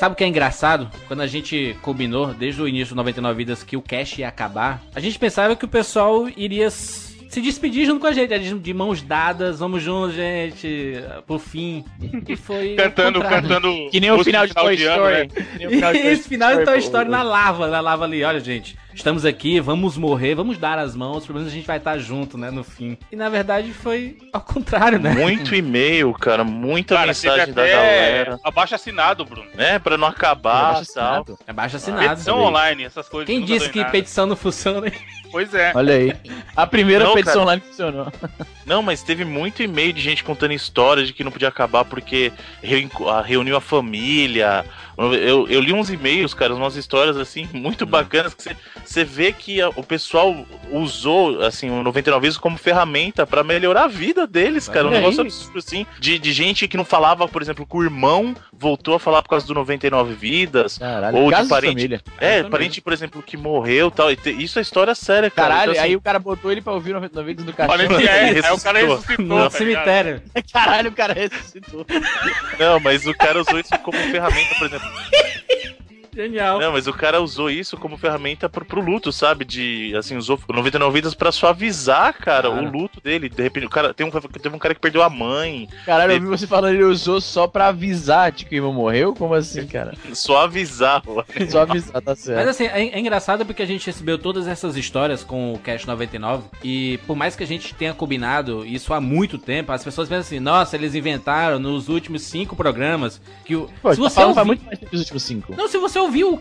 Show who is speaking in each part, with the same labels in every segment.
Speaker 1: Sabe o que é engraçado? Quando a gente combinou, desde o início do 99 Vidas, que o cash ia acabar, a gente pensava que o pessoal iria se despedir junto com a gente, de mãos dadas, vamos juntos, gente, por fim. E foi.
Speaker 2: cantando, cantando.
Speaker 1: Que nem o final de Toy Story. Né? Esse final de Toy Story na lava, na lava ali. Olha, gente, estamos aqui, vamos morrer, vamos dar as mãos, pelo menos a gente vai estar junto, né, no fim. E na verdade foi ao contrário, né?
Speaker 3: Muito e-mail, cara, muita cara, mensagem da galera.
Speaker 2: Abaixo assinado, Bruno.
Speaker 3: É, pra não acabar
Speaker 1: abaixo assinado. Abaixo assinado.
Speaker 2: Petição online, essas coisas.
Speaker 1: Quem disse que nada. petição não funciona?
Speaker 2: Pois é.
Speaker 1: Olha aí. A primeira não, petição cara. online funcionou.
Speaker 3: Não, mas teve muito e-mail de gente contando histórias de que não podia acabar porque reuniu a família, eu, eu li uns e-mails, cara, umas histórias assim muito hum. bacanas que você vê que a, o pessoal usou assim o 99 vezes como ferramenta para melhorar a vida deles, cara. Um é negócio absurdo assim, de, de gente que não falava, por exemplo, com o irmão voltou a falar por causa do 99 vidas,
Speaker 1: Caralho,
Speaker 3: ou
Speaker 1: de
Speaker 3: parente, família. é, parente, por exemplo, que morreu, tal. Isso é história séria, cara.
Speaker 1: Caralho, então, assim, aí o cara botou ele para ouvir 99 vidas do cachorro.
Speaker 2: É, aí o cara ressuscitou
Speaker 1: no tá cemitério.
Speaker 2: Caralho, o cara ressuscitou.
Speaker 3: Não, mas o cara usou isso como ferramenta, por exemplo.
Speaker 1: Genial.
Speaker 3: Não, mas o cara usou isso como ferramenta pro, pro luto, sabe? De, assim, usou 99 vidas pra suavizar, cara, cara, o luto dele. De repente, o cara, tem um, teve um cara que perdeu a mãe.
Speaker 1: Caralho, eu vi você falando, ele usou só pra avisar de que o irmão morreu? Como assim, cara?
Speaker 3: só avisar,
Speaker 1: Só avisar, tá certo. Mas assim, é, é, engraçado porque a gente recebeu todas essas histórias com o Cash 99 e por mais que a gente tenha combinado isso há muito tempo, as pessoas pensam assim, nossa, eles inventaram nos últimos cinco programas que o...
Speaker 3: Pô, se tá você ouvir... muito mais tempo os últimos cinco.
Speaker 1: Não, se você ouviu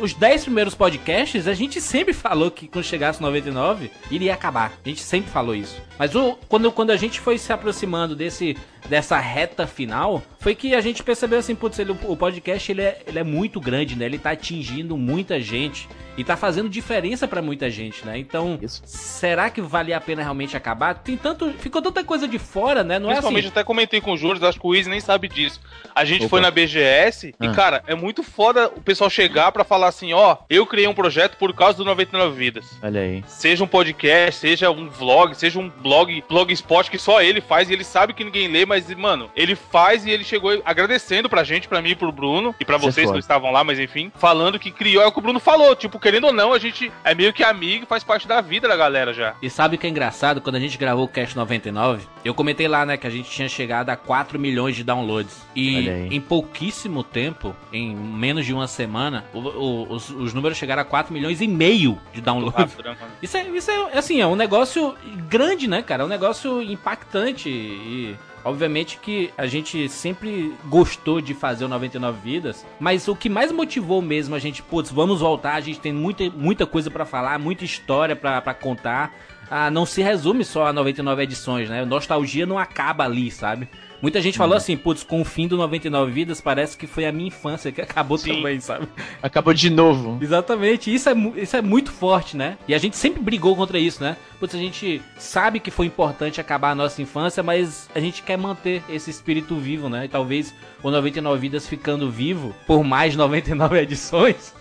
Speaker 1: os 10 primeiros podcasts, a gente sempre falou que quando chegasse 99, iria acabar. A gente sempre falou isso. Mas o, quando, quando a gente foi se aproximando desse, dessa reta final, foi que a gente percebeu assim, putz, ele, o podcast ele é, ele é muito grande, né? Ele tá atingindo muita gente e tá fazendo diferença para muita gente, né? Então, Isso. será que vale a pena realmente acabar? Tem tanto, ficou tanta coisa de fora, né?
Speaker 2: Não Principalmente
Speaker 1: é assim.
Speaker 2: até comentei com o Júlio, acho que o Izzy nem sabe disso. A gente Opa. foi na BGS ah. e cara, é muito foda o pessoal chegar para falar assim, ó, eu criei um projeto por causa do 99 vidas.
Speaker 1: Olha aí.
Speaker 2: Seja um podcast, seja um vlog, seja um blog, blogspot que só ele faz e ele sabe que ninguém lê, mas mano, ele faz e ele chegou agradecendo pra gente, pra mim e pro Bruno e para é vocês que não estavam lá, mas enfim, falando que criou, é o que o Bruno falou, tipo, querendo ou não, a gente é meio que amigo e faz parte da vida da galera já.
Speaker 1: E sabe o que é engraçado? Quando a gente gravou o Cast 99, eu comentei lá, né, que a gente tinha chegado a 4 milhões de downloads. E em pouquíssimo tempo, em menos de uma semana, o, o, os, os, números chegaram a 4 milhões e meio de downloads. Né, isso é, isso é, assim, é um negócio grande, né, cara? É um negócio impactante e Obviamente que a gente sempre gostou de fazer o 99 Vidas, mas o que mais motivou mesmo a gente, putz, vamos voltar, a gente tem muita, muita coisa para falar, muita história para contar. Ah, não se resume só a 99 edições, né? Nostalgia não acaba ali, sabe? Muita gente falou uhum. assim, putz, com o fim do 99 Vidas, parece que foi a minha infância que acabou Sim. também, sabe?
Speaker 3: Acabou de novo.
Speaker 1: Exatamente, isso é, isso é muito forte, né? E a gente sempre brigou contra isso, né? Putz, a gente sabe que foi importante acabar a nossa infância, mas a gente quer manter esse espírito vivo, né? E talvez o 99 Vidas ficando vivo por mais 99 edições.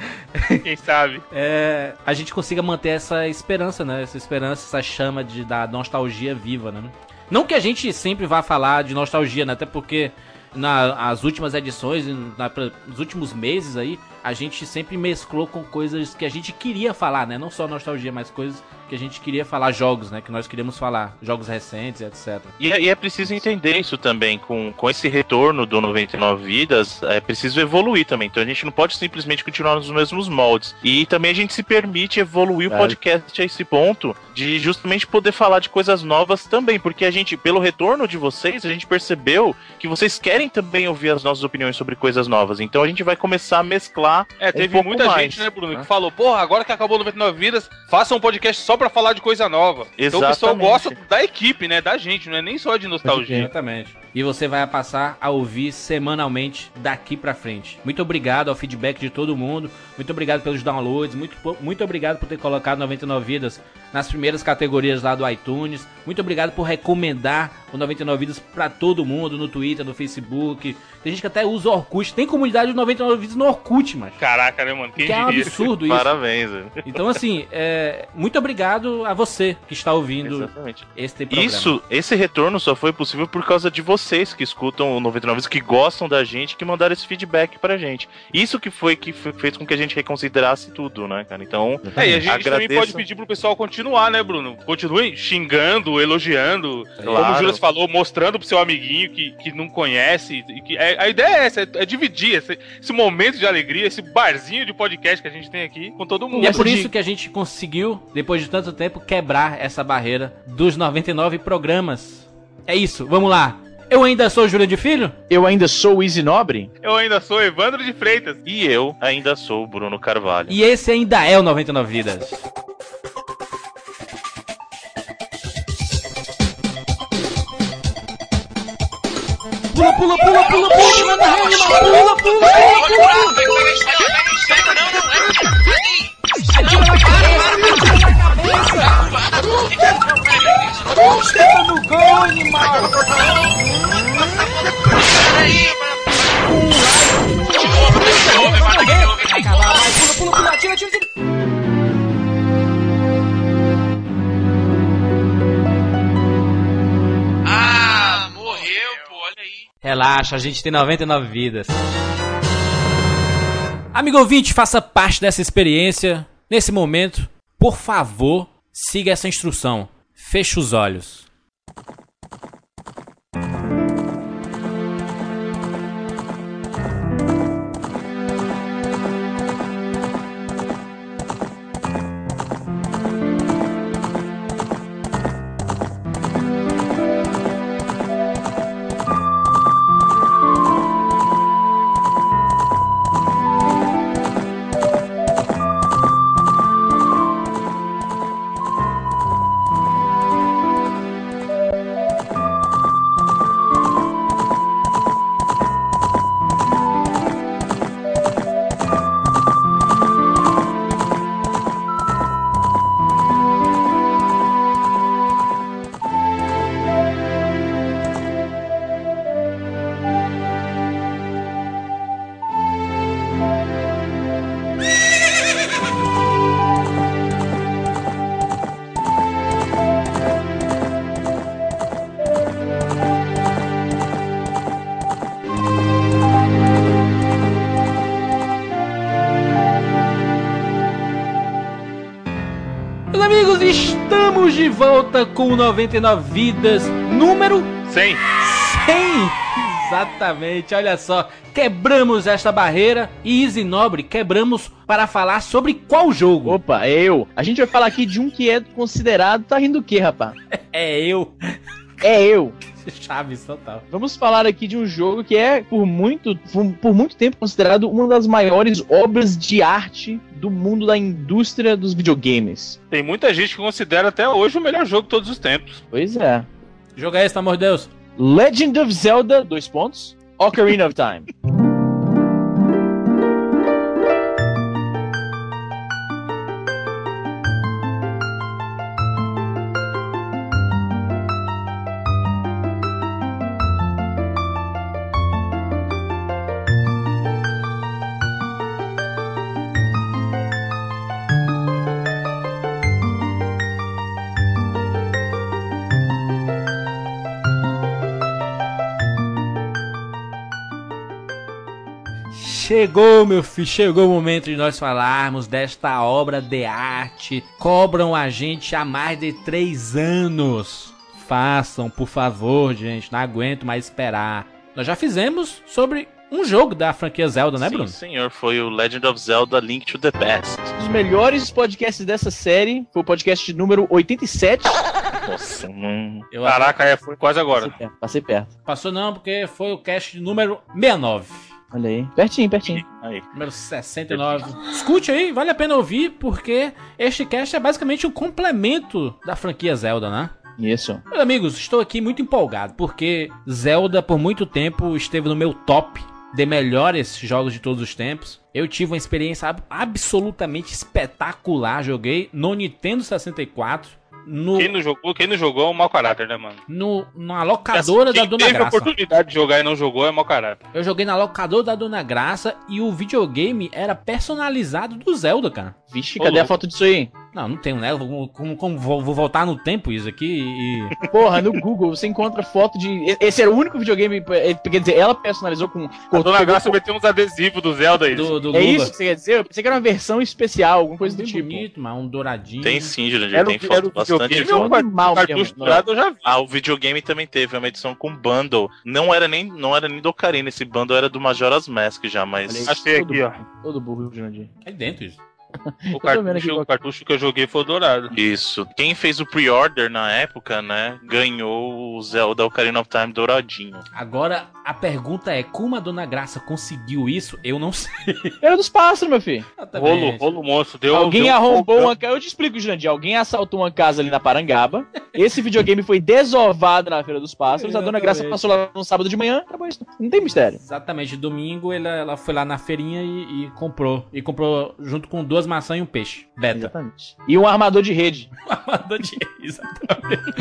Speaker 2: Quem sabe?
Speaker 1: é, a gente consiga manter essa esperança, né? Essa esperança, essa chama de, da nostalgia viva, né? Não que a gente sempre vá falar de nostalgia, né? Até porque nas últimas edições, na, nos últimos meses aí, a gente sempre mesclou com coisas que a gente queria falar, né? Não só nostalgia, mas coisas que a gente queria falar jogos, né? Que nós queríamos falar, jogos recentes, etc.
Speaker 3: E, é, e é preciso entender isso também, com, com esse retorno do 99 Vidas, é preciso evoluir também. Então a gente não pode simplesmente continuar nos mesmos moldes. E também a gente se permite evoluir claro. o podcast a esse ponto de justamente poder falar de coisas novas também, porque a gente, pelo retorno de vocês, a gente percebeu que vocês querem também ouvir as nossas opiniões sobre coisas novas. Então a gente vai começar a mesclar.
Speaker 2: É, teve
Speaker 3: um
Speaker 2: muita mais, gente, né, Bruno, né? que falou: porra, agora que acabou 99 Vidas, faça um podcast só para falar de coisa nova.
Speaker 3: Exatamente. Então
Speaker 2: o pessoal gosta da equipe, né? Da gente, não é nem só de nostalgia.
Speaker 1: Exatamente. E você vai passar a ouvir semanalmente daqui para frente. Muito obrigado ao feedback de todo mundo. Muito obrigado pelos downloads. Muito, muito obrigado por ter colocado 99 vidas nas primeiras categorias lá do iTunes. Muito obrigado por recomendar o 99 Vidas pra todo mundo, no Twitter, no Facebook. Tem gente que até usa o Orkut. Tem comunidade do 99 Vidas no Orkut, mas.
Speaker 2: Caraca, né, mano?
Speaker 1: Quem que é um absurdo isso.
Speaker 3: Parabéns, velho.
Speaker 1: Então, assim, é... muito obrigado a você que está ouvindo
Speaker 3: Exatamente. este programa. Isso, esse retorno só foi possível por causa de vocês que escutam o 99 Vidas, que gostam da gente, que mandaram esse feedback pra gente. Isso que foi que fez com que a gente reconsiderasse tudo, né, cara? Então,
Speaker 2: é, e a gente agradeço... também pode pedir pro pessoal continuar, né, Bruno? Continue xingando, elogiando, claro. como o Júlio falou, mostrando pro seu amiguinho que, que não conhece. Que, é, a ideia é essa, é, é dividir esse, esse, momento de alegria, esse barzinho de podcast que a gente tem aqui com todo mundo.
Speaker 1: E é por isso que a gente conseguiu, depois de tanto tempo, quebrar essa barreira dos 99 programas. É isso, vamos lá. Eu ainda sou Júlio de Filho?
Speaker 4: Eu ainda sou o Easy Nobre?
Speaker 2: Eu ainda sou Evandro de Freitas.
Speaker 3: E eu ainda sou o Bruno Carvalho.
Speaker 1: E esse ainda é o 99 Vidas. Pula, pula, pula, pula, pula, pula, pula, pula, pula, pula, Atira na cabeça, no gol, animal! Peraí, De novo, de novo, vai, de novo, vai, pula, pula, pula, atira, atira, atira! Relaxa, a gente tem 99 vidas. Amigo ouvinte, faça parte dessa experiência. Nesse momento, por favor, siga essa instrução. Feche os olhos. Volta com 99 vidas, número
Speaker 2: 100.
Speaker 1: 100! Exatamente, olha só. Quebramos esta barreira e Easy Nobre quebramos para falar sobre qual jogo?
Speaker 4: Opa, é eu. A gente vai falar aqui de um que é considerado. Tá rindo do quê, rapaz?
Speaker 1: É eu.
Speaker 4: É eu.
Speaker 1: Chaves total.
Speaker 4: Vamos falar aqui de um jogo que é, por muito, por muito tempo, considerado uma das maiores obras de arte do mundo da indústria dos videogames.
Speaker 2: Tem muita gente que considera até hoje o melhor jogo de todos os tempos.
Speaker 4: Pois é.
Speaker 1: Joga esse, amor de Deus.
Speaker 4: Legend of Zelda, dois pontos. Ocarina of Time.
Speaker 1: Chegou, meu filho, chegou o momento de nós falarmos desta obra de arte. Cobram a gente há mais de três anos. Façam, por favor, gente. Não aguento mais esperar. Nós já fizemos sobre um jogo da franquia Zelda, né, Bruno?
Speaker 3: Sim, senhor. Foi o Legend of Zelda Link to the Past.
Speaker 4: Um dos melhores podcasts dessa série foi o podcast número 87.
Speaker 2: Nossa, não. Eu Caraca, é, foi quase agora.
Speaker 4: Passei perto, passei perto.
Speaker 1: Passou não, porque foi o cast número 69.
Speaker 4: Olha aí. Pertinho, pertinho.
Speaker 1: Aí. Número 69. Escute aí, vale a pena ouvir, porque este cast é basicamente um complemento da franquia Zelda, né?
Speaker 4: Isso.
Speaker 1: Meus amigos, estou aqui muito empolgado, porque Zelda por muito tempo esteve no meu top de melhores jogos de todos os tempos. Eu tive uma experiência absolutamente espetacular. Joguei no Nintendo 64
Speaker 2: No... Quem, não jogou, quem não jogou é um mau caráter, né, mano?
Speaker 1: No, na locadora assim, da Dona
Speaker 2: teve
Speaker 1: Graça.
Speaker 2: Teve oportunidade de jogar e não jogou é mau caráter.
Speaker 1: Eu joguei na locadora da Dona Graça e o videogame era personalizado do Zelda, cara.
Speaker 4: Vixe, Ô, cadê louco. a foto disso aí?
Speaker 1: Não, não tenho, né? Como, como, como vou, vou, voltar no tempo isso aqui e.
Speaker 4: Porra, no Google você encontra foto de. Esse era o único videogame. Quer dizer, ela personalizou com. com
Speaker 2: a Dona Graça meteu uns adesivos do Zelda aí.
Speaker 4: Do, do é isso que você quer dizer? Eu pensei que era uma versão especial, alguma coisa do tipo.
Speaker 1: bonito, mas um douradinho.
Speaker 3: Tem sim, Jurandir. Tem foto bastante.
Speaker 2: Cartucho dourado eu já vi.
Speaker 3: Ah, o videogame também teve uma edição com bundle. Não era nem, não era nem do Ocarina, esse bundle era do Majora's Mask já, mas.
Speaker 2: Achei aqui, ó.
Speaker 4: Todo burro, Jurandir.
Speaker 1: É dentro isso.
Speaker 2: O cartucho, o cartucho que eu joguei foi o dourado.
Speaker 3: Isso. Quem fez o pre-order na época, né, ganhou o Zelda Ocarina of Time douradinho.
Speaker 1: Agora, a pergunta é, como a Dona Graça conseguiu isso? Eu não sei.
Speaker 4: Era dos pássaros, meu filho.
Speaker 2: Rolo, rolo monstro. Deu,
Speaker 4: alguém
Speaker 2: deu
Speaker 4: arrombou um... uma casa. Eu te explico, Jurandir. Alguém assaltou uma casa ali na Parangaba. Esse videogame foi desovado na Feira dos Pássaros. A Dona Graça passou lá no sábado de manhã. Acabou isso. Não tem mistério.
Speaker 1: Exatamente. Domingo ela, ela foi lá na feirinha e, e comprou. E comprou junto com duas maçãs e um peixe. Beta.
Speaker 4: Exatamente. E um armador de rede.
Speaker 1: um armador de rede, exatamente.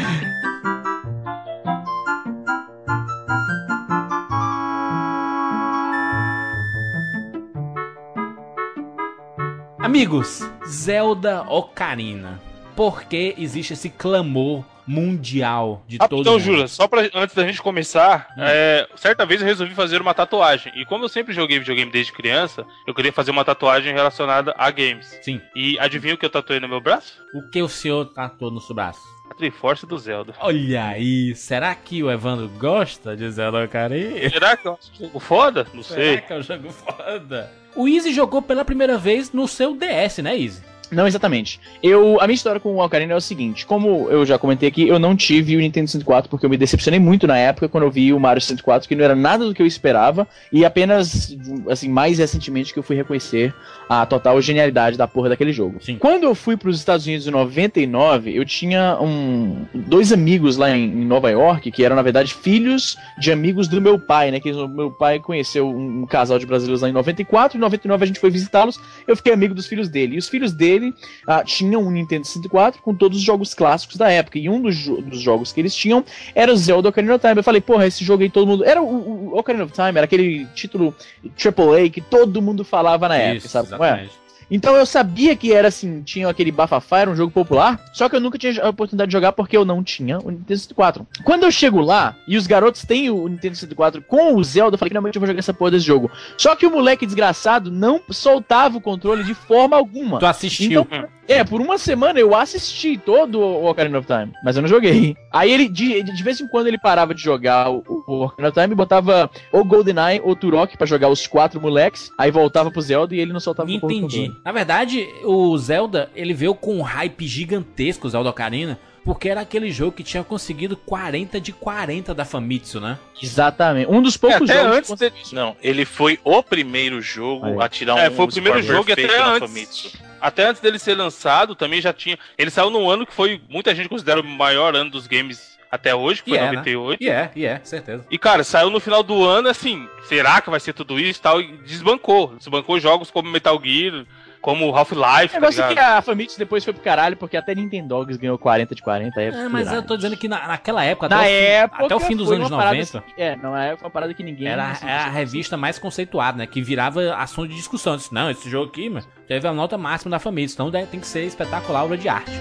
Speaker 1: Amigos, Zelda Ocarina. Por que existe esse clamor mundial de ah, todo
Speaker 2: então, mundo. Então, Jura, só pra, antes da gente começar, hum. é, certa vez eu resolvi fazer uma tatuagem. E como eu sempre joguei videogame desde criança, eu queria fazer uma tatuagem relacionada a games.
Speaker 1: Sim.
Speaker 2: E adivinha o que eu tatuei no meu braço?
Speaker 1: O que o senhor tatuou no seu braço?
Speaker 2: A Triforce do Zelda.
Speaker 1: Olha aí, será que o Evandro gosta de Zelda Ocarina?
Speaker 2: Será que é um jogo foda? Não
Speaker 1: será
Speaker 2: sei.
Speaker 1: Será que é um jogo foda? O Easy jogou pela primeira vez no seu DS, né, Easy?
Speaker 4: Não exatamente. Eu, a minha história com o Ocarina é o seguinte: como eu já comentei aqui, eu não tive o Nintendo 64 porque eu me decepcionei muito na época quando eu vi o Mario 64, que não era nada do que eu esperava, e apenas, assim, mais recentemente que eu fui reconhecer a total genialidade da porra daquele jogo. Sim. Quando eu fui para os Estados Unidos em 99, eu tinha um, dois amigos lá em, em, Nova York que eram, na verdade, filhos de amigos do meu pai, né? Que meu pai conheceu um, um casal de brasileiros lá em 94, em 99 a gente foi visitá-los, eu fiquei amigo dos filhos dele. E os filhos dele dele uh, tinham um Nintendo 64 com todos os jogos clássicos da época. E um dos, jo dos jogos que eles tinham era o Zelda Ocarina of Time. Eu falei, porra, esse jogo aí todo mundo. Era o, o Ocarina of Time, era aquele título AAA que todo mundo falava na Isso, época, sabe? Exatamente. Ué? Então eu sabia que era assim, tinha aquele bafafá, era um jogo popular, só que eu nunca tinha a oportunidade de jogar porque eu não tinha o Nintendo 64. Quando eu chego lá e os garotos têm o Nintendo 64 com o Zelda, eu falei, finalmente eu vou jogar essa porra desse jogo. Só que o moleque desgraçado não soltava o controle de forma alguma.
Speaker 1: Tu assistiu?
Speaker 4: Então, é, por uma semana eu assisti todo o Ocarina of Time, mas eu não joguei. Aí ele, de, de vez em quando, ele parava de jogar o, o Ocarina of Time e botava ou GoldenEye ou Turok para jogar os quatro moleques, aí voltava pro Zelda e ele não soltava
Speaker 1: Entendi. o Entendi. Na verdade, o Zelda, ele veio com um hype gigantesco, o Zelda Ocarina, porque era aquele jogo que tinha conseguido 40 de 40 da Famitsu, né?
Speaker 4: Exatamente. Um dos poucos
Speaker 2: é,
Speaker 4: jogos.
Speaker 2: Antes de...
Speaker 3: Não, ele foi o primeiro jogo Aí. a tirar um
Speaker 2: É, foi o primeiro jogo e até antes. Famitsu. Até antes dele ser lançado, também já tinha. Ele saiu num ano que foi. Muita gente considera o maior ano dos games até hoje, que foi yeah, 98.
Speaker 1: E é, né? e é, certeza.
Speaker 2: E cara, saiu no final do ano, assim, será que vai ser tudo isso e tal? E desbancou. Desbancou jogos como Metal Gear, como Half-Life.
Speaker 4: O negócio tá é que a Famitsu depois foi pro caralho, porque até Nintendo Dogs ganhou 40 de 40. É,
Speaker 1: é mas eu tô dizendo que na, naquela época,
Speaker 4: na
Speaker 1: até,
Speaker 4: época,
Speaker 1: o fim, até o fim dos anos 90.
Speaker 4: Que, é, não é uma parada que ninguém.
Speaker 1: Era, era a revista mais conceituada, né? Que virava assunto de discussão. Disse, não, esse jogo aqui, mas teve a nota máxima da Famitsu, então tem que ser espetacular obra de arte.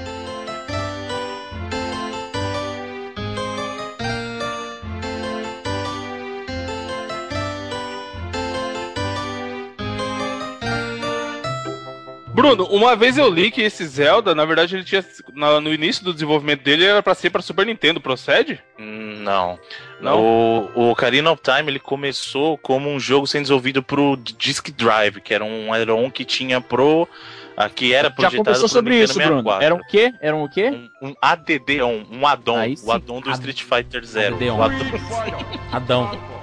Speaker 2: Bruno, uma vez eu li que esse Zelda, na verdade, ele tinha. no início do desenvolvimento dele era para ser para Super Nintendo, procede?
Speaker 3: Não. Não. O, o Ocarina of Time ele começou como um jogo sendo desenvolvido pro Disk Drive, que era um add-on que tinha pro que era
Speaker 4: projetado Já conversou sobre isso, Bruno. Era um quê? Era um quê?
Speaker 3: Um, um ADD, um, um addon, o addon do Street Fighter Zero.
Speaker 1: Adão. Adão.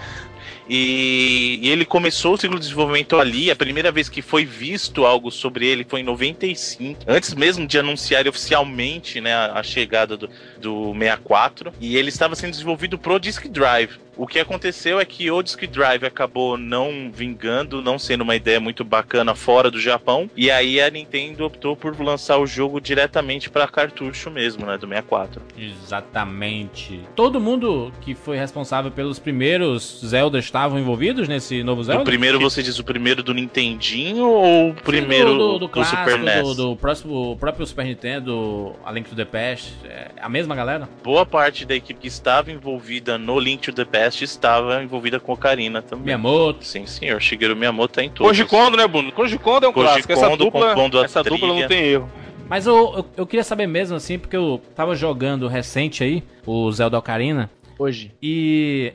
Speaker 3: E, e, ele começou o ciclo de desenvolvimento ali. A primeira vez que foi visto algo sobre ele foi em 95, antes mesmo de anunciar oficialmente né, a, a chegada do, do 64. E ele estava sendo desenvolvido pro Disk Drive. O que aconteceu é que o Disk Drive acabou não vingando, não sendo uma ideia muito bacana fora do Japão, e aí a Nintendo optou por lançar o jogo diretamente para cartucho mesmo, né, do 64.
Speaker 1: Exatamente. Todo mundo que foi responsável pelos primeiros Zelda estavam envolvidos nesse novo Zelda?
Speaker 3: O primeiro, você diz o primeiro do Nintendinho ou o primeiro
Speaker 1: Sim, do, do, do, clássico, Super NES? Do, do próximo, próprio Super Nintendo, A Link to the Past, é a mesma galera?
Speaker 3: Boa parte da equipe que estava envolvida no Link to the Past estava envolvida com Ocarina também.
Speaker 1: Miyamoto.
Speaker 3: Sim, senhor. Shigeru Miyamoto tá em todos.
Speaker 2: Koji Kondo, né, Bruno? Koji Kondo é um Koji clássico. Essa dupla, essa dupla não tem erro.
Speaker 1: Mas eu, eu, eu, queria saber mesmo, assim, porque eu tava jogando recente aí, o Zelda Ocarina.
Speaker 4: Hoje.
Speaker 1: E.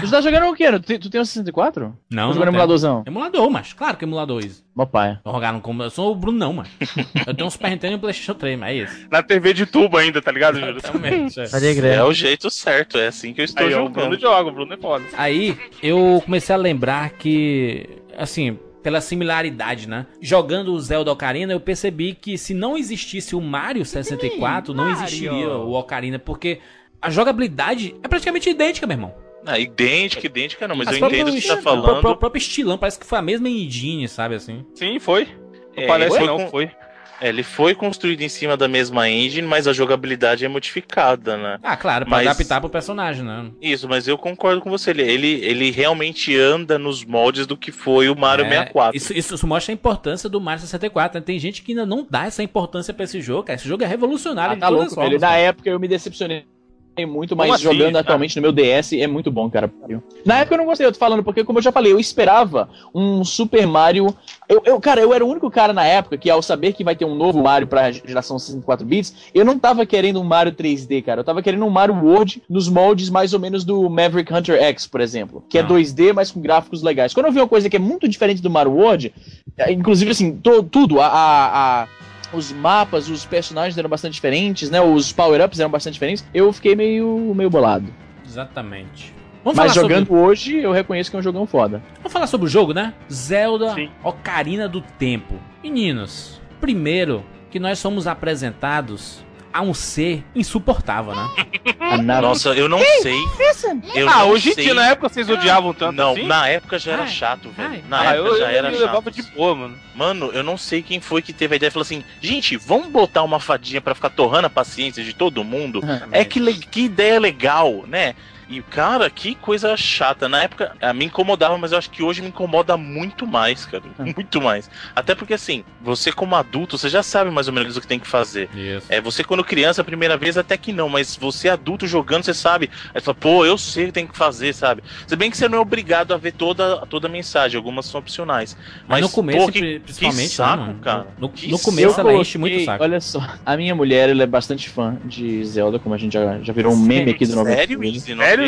Speaker 4: tu tá jogando o quê? Tu, tu tem um 64?
Speaker 1: Não.
Speaker 4: Tô jogando emuladorzão?
Speaker 1: Emulador, mas claro que é emulador isso.
Speaker 4: Meu pai.
Speaker 1: Tô jogando como. Eu sou o Bruno, não, mano. eu tenho um Super Nintendo e um PlayStation 3, mas é isso.
Speaker 2: Na TV de tubo ainda, tá ligado, Júlio?
Speaker 1: Exatamente.
Speaker 3: É. é o jeito certo, é assim que eu estou Aí, jogando.
Speaker 2: O Bruno joga, o Bruno é foda.
Speaker 1: Aí eu comecei a lembrar que. Assim, pela similaridade, né? Jogando o Zelda Ocarina, eu percebi que se não existisse o Mario 64, não existiria o Ocarina, porque a jogabilidade é praticamente idêntica, meu irmão.
Speaker 3: Ah, idêntica, idêntica não, mas As eu entendo o que você tá falando.
Speaker 1: O próprio estilão, parece que foi a mesma engine, sabe assim?
Speaker 2: Sim, foi.
Speaker 3: Não é, parece foi não, com... foi. É, ele foi construído em cima da mesma engine, mas a jogabilidade é modificada, né?
Speaker 1: Ah, claro, pra mas... adaptar pro personagem, né?
Speaker 3: Isso, mas eu concordo com você. Ele, ele realmente anda nos moldes do que foi o Mario é, 64.
Speaker 1: Isso, isso mostra a importância do Mario 64. Né? Tem gente que ainda não dá essa importância pra esse jogo, cara. Esse jogo é revolucionário
Speaker 4: ah, tá louco, formas, Na época eu me decepcionei muito, mas assim, jogando atualmente no meu DS é muito bom, cara. Na época eu não gostei, eu tô falando, porque como eu já falei, eu esperava um Super Mario. Eu, eu, cara, eu era o único cara na época que, ao saber que vai ter um novo Mario pra geração 64 bits, eu não tava querendo um Mario 3D, cara. Eu tava querendo um Mario World nos moldes mais ou menos do Maverick Hunter X, por exemplo. Que é 2D, ah. mas com gráficos legais. Quando eu vi uma coisa que é muito diferente do Mario World, é, inclusive assim, to, tudo, a, a, a os mapas, os personagens eram bastante diferentes, né? Os power-ups eram bastante diferentes. Eu fiquei meio, meio bolado.
Speaker 1: Exatamente.
Speaker 4: Vamos Mas jogando sobre... hoje, eu reconheço que é um jogão foda.
Speaker 1: Vamos falar sobre o jogo, né? Zelda Sim. Ocarina do Tempo. Meninos, primeiro que nós somos apresentados a um ser insuportável, né?
Speaker 3: Nossa, eu não sei.
Speaker 2: Eu ah, hoje em dia, na época vocês odiavam tanto
Speaker 3: Não,
Speaker 2: assim?
Speaker 3: na época já era ai, chato, velho. Na ah, época
Speaker 2: eu,
Speaker 3: já
Speaker 2: eu,
Speaker 3: era
Speaker 2: eu
Speaker 3: chato.
Speaker 2: levava de boa, mano.
Speaker 3: Mano, eu não sei quem foi que teve a ideia e falou assim: gente, vamos botar uma fadinha para ficar torrando a paciência de todo mundo. é que, que ideia legal, né? E, cara, que coisa chata. Na época, a me incomodava, mas eu acho que hoje me incomoda muito mais, cara. Hum. Muito mais. Até porque, assim, você como adulto, você já sabe mais ou menos o que tem que fazer. Isso. É, você quando criança, a primeira vez, até que não, mas você adulto jogando, você sabe. Aí você fala, pô, eu sei o que tem que fazer, sabe? Se bem que você não é obrigado a ver toda, toda a mensagem, algumas são opcionais. Mas,
Speaker 1: mas no começo,
Speaker 3: pô,
Speaker 1: que, principalmente,
Speaker 3: que saco, né, cara.
Speaker 1: No, no, no começo ela enche muito o saco.
Speaker 4: Olha só, a minha mulher, ela é bastante fã de Zelda, como a gente já, já virou um meme aqui do 90.
Speaker 3: Sério? Sério,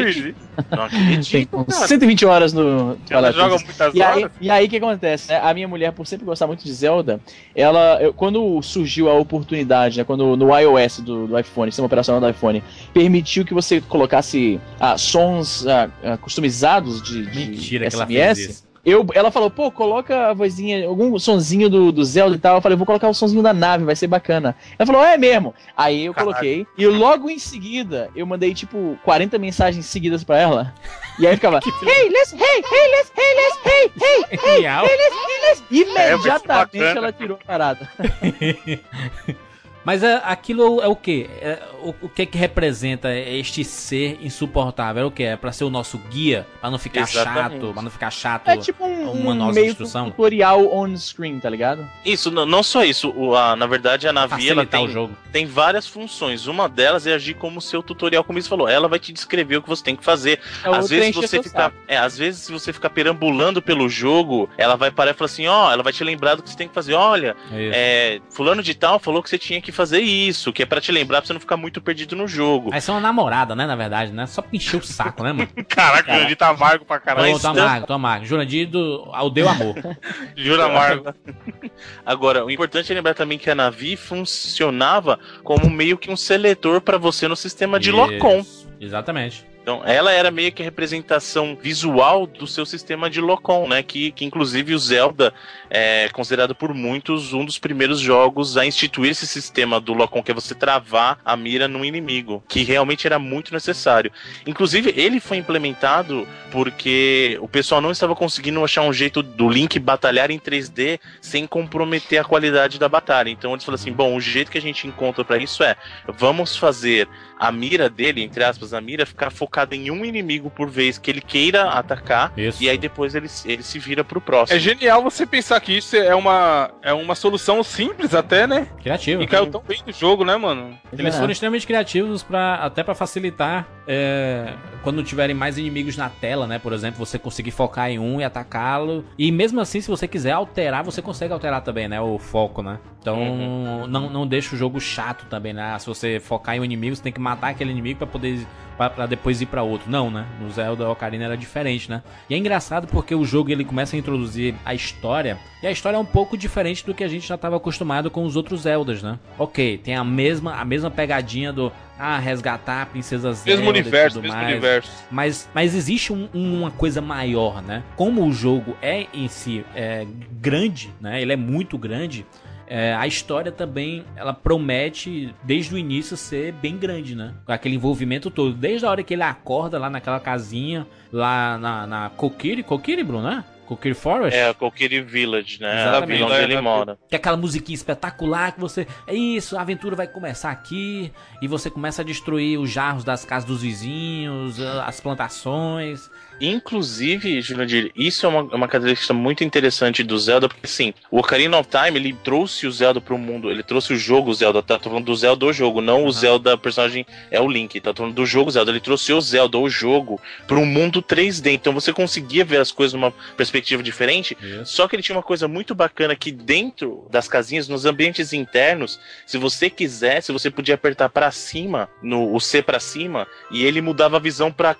Speaker 4: Não acredito, Tem 120 horas no
Speaker 2: Ela joga muitas
Speaker 4: e
Speaker 2: horas.
Speaker 4: Aí, e aí o que acontece? Né? A minha mulher, por sempre gostar muito de Zelda, ela, eu, quando surgiu a oportunidade, né, quando no iOS do, do iPhone, sistema operacional do iPhone, permitiu que você colocasse ah, sons ah, ah customizados de, de
Speaker 1: Mentira SMS, que ela fez isso.
Speaker 4: Eu, ela falou, pô, coloca a vozinha, algum sonzinho do, do Zelda e tal. Eu falei, vou colocar o sonzinho da nave, vai ser bacana. Ela falou, é mesmo. Aí eu Caralho. coloquei. E logo em seguida, eu mandei, tipo, 40 mensagens seguidas pra ela. E aí ficava, hey, let's, hey, hey, let's, hey, let's, hey, hey, hey, hey, let's, hey, let's. Imediatamente é, ela tirou a parada.
Speaker 1: Mas é, aquilo é o que? É, o, o que que representa este ser insuportável? É o que? É pra ser o nosso guia? Pra não ficar Exatamente. chato? Pra não ficar chato
Speaker 4: É tipo um, um meio tutorial on-screen, tá ligado?
Speaker 3: Isso, não, não só isso. O, a, na verdade, a Navi ela tem, tem várias funções. Uma delas é agir como seu tutorial, como você falou. Ela vai te descrever o que você tem que fazer. É às vezes você fica, é, às vezes se você ficar perambulando pelo jogo, ela vai parar e falar assim, ó, oh, ela vai te lembrar do que você tem que fazer. Olha, é, fulano de tal falou que você tinha que fazer isso, que é para te lembrar pra você não ficar muito perdido no jogo.
Speaker 1: Aí são uma namorada, né, na verdade, né? Só pra encher o saco, né, mano?
Speaker 2: Caraca, o Jurandir tá amargo pra caralho.
Speaker 1: Tô, tô amargo, tô amargo. Jurandir do Aldeu Amor.
Speaker 2: Jura amargo.
Speaker 3: Agora, o importante é lembrar também que a Navi funcionava como meio que um seletor para você no sistema de Locom.
Speaker 1: Exatamente.
Speaker 3: Então, ela era meio que a representação visual do seu sistema de Locom, né? Que, que inclusive o Zelda é considerado por muitos um dos primeiros jogos a instituir esse sistema do Locom, que é você travar a mira num inimigo, que realmente era muito necessário. Inclusive, ele foi implementado porque o pessoal não estava conseguindo achar um jeito do Link batalhar em 3D sem comprometer a qualidade da batalha. Então eles falaram assim: bom, o jeito que a gente encontra para isso é vamos fazer a mira dele, entre aspas, a mira, ficar focada em um inimigo por vez que ele queira atacar. Isso. E aí depois ele, ele se vira pro próximo.
Speaker 2: É genial você pensar que isso é uma, é uma solução simples até, né?
Speaker 1: Criativa.
Speaker 2: E caiu tão bem no jogo, né, mano?
Speaker 1: Eles é. foram extremamente criativos para até para facilitar é, quando tiverem mais inimigos na tela, né? Por exemplo, você conseguir focar em um e atacá-lo. E mesmo assim, se você quiser alterar, você consegue alterar também, né? O foco, né? Então uhum. não, não deixa o jogo chato também, né? Se você focar em um inimigo, você tem que matar aquele inimigo para poder para depois ir para outro. Não, né? No Zelda Ocarina era diferente, né? E é engraçado porque o jogo ele começa a introduzir a história, e a história é um pouco diferente do que a gente já estava acostumado com os outros Zeldas, né? OK, tem a mesma a mesma pegadinha do ah, resgatar a princesa Zelda
Speaker 2: mesmo universo, mesmo
Speaker 1: mais.
Speaker 2: universo.
Speaker 1: Mas mas existe um, uma coisa maior, né? Como o jogo é em si é grande, né? Ele é muito grande é, a história também ela promete desde o início ser bem grande, né? Com aquele envolvimento todo. Desde a hora que ele acorda lá naquela casinha, lá na, na Kokiri, Kokiri, Bruno, né? Kokiri Forest?
Speaker 3: É, Kokiri Village, né? Exatamente. onde ele mora.
Speaker 1: Que é aquela musiquinha espetacular que você. É isso, a aventura vai começar aqui. E você começa a destruir os jarros das casas dos vizinhos, as plantações.
Speaker 3: Inclusive, Jurandir, isso é uma, uma característica muito interessante do Zelda, porque assim, o Ocarina of Time, ele trouxe o Zelda para o mundo, ele trouxe o jogo Zelda, tá? Tô falando do Zelda do jogo, não uhum. o Zelda personagem é o Link, tá? Tô falando do jogo Zelda, ele trouxe o Zelda, o jogo, para um mundo 3D, então você conseguia ver as coisas numa perspectiva diferente, isso. só que ele tinha uma coisa muito bacana que dentro das casinhas, nos ambientes internos, se você quisesse, você podia apertar para cima, no o C para cima, e ele mudava a visão para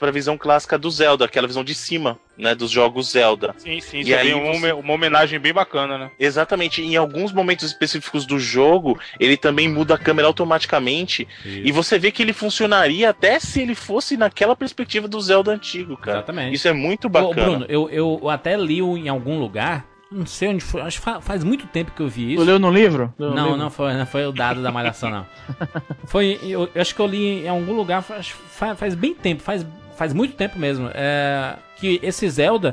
Speaker 3: a visão clássica do Zelda, aquela visão de cima, né, dos jogos Zelda.
Speaker 2: Sim, sim, e aí uma, uma homenagem bem bacana, né?
Speaker 3: Exatamente. Em alguns momentos específicos do jogo, ele também muda a câmera automaticamente Isso. e você vê que ele funcionaria até se ele fosse naquela perspectiva do Zelda antigo, cara. Exatamente. Isso é muito bacana. Ô, Bruno,
Speaker 1: eu, eu até li em algum lugar não sei onde foi. Acho que faz muito tempo que eu vi isso.
Speaker 4: Tu leu no livro?
Speaker 1: Leu não,
Speaker 4: livro?
Speaker 1: não foi, não foi o dado da malhação, não. foi. Eu, eu, acho que eu li em algum lugar faz, faz bem tempo, faz faz muito tempo mesmo, é, que esse Zelda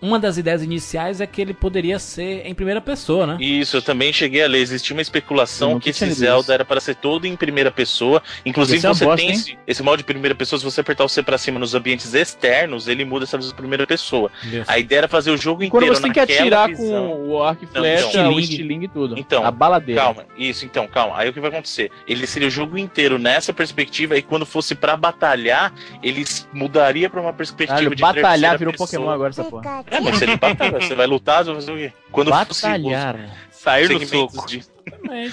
Speaker 1: uma das ideias iniciais é que ele poderia ser em primeira pessoa, né?
Speaker 3: Isso, eu também cheguei a ler. Existia uma especulação que esse Zelda isso. era para ser todo em primeira pessoa. Inclusive, é você bosta, tem esse, esse, modo de primeira pessoa, se você apertar o C pra cima nos ambientes externos, ele muda essa visão de primeira pessoa. A ideia era fazer o jogo inteiro
Speaker 4: Quando você tem que atirar visão. com o arco e flecha, então, o estilingue e tudo.
Speaker 3: Então, a baladeira. Calma, isso, então, calma. Aí o que vai acontecer? Ele seria o jogo inteiro nessa perspectiva e quando fosse para batalhar, ele mudaria para uma perspectiva de
Speaker 4: batalhar virou pessoa. Pokémon agora essa porra.
Speaker 3: É, mas se ele batalha você vai lutar, você vai fazer o quê?
Speaker 1: Quando Batalhar.
Speaker 3: Sair do soco. De...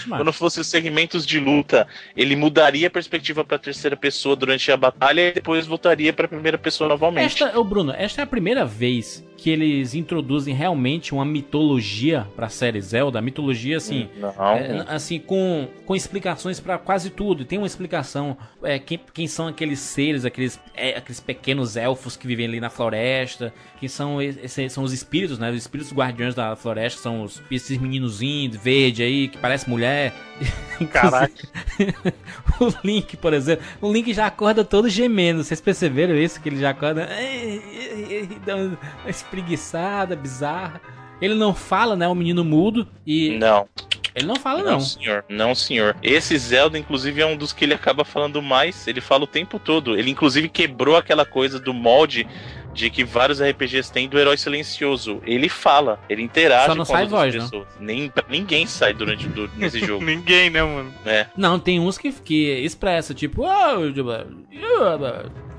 Speaker 3: Quando fosse os segmentos de luta, ele mudaria a perspectiva para terceira pessoa durante a batalha e depois voltaria para primeira pessoa novamente.
Speaker 1: Esta, oh Bruno, esta é a primeira vez que eles introduzem realmente uma mitologia para a série Zelda, mitologia assim, é, assim com, com explicações para quase tudo. Tem uma explicação é, quem, quem são aqueles seres, aqueles, é, aqueles pequenos elfos que vivem ali na floresta, que são esses, são os espíritos, né? Os espíritos guardiões da floresta são os, esses meninozinhos verde aí que parece mulher.
Speaker 3: Caraca.
Speaker 1: o Link, por exemplo, o Link já acorda todo gemendo. Vocês perceberam isso que ele já acorda dá uma espreguiçada, bizarra. Ele não fala, né? O menino mudo e.
Speaker 3: Não.
Speaker 1: Ele não fala,
Speaker 3: não.
Speaker 1: Não,
Speaker 3: senhor. Não, senhor. Esse Zelda, inclusive, é um dos que ele acaba falando mais. Ele fala o tempo todo. Ele, inclusive, quebrou aquela coisa do molde de que vários RPGs têm do herói silencioso. Ele fala, ele interage
Speaker 1: Só não com sai voz, pessoas.
Speaker 3: Não. Nem, ninguém sai durante do, nesse jogo.
Speaker 2: ninguém, né, mano?
Speaker 1: É. Não, tem uns que, que expressa, tipo, oh,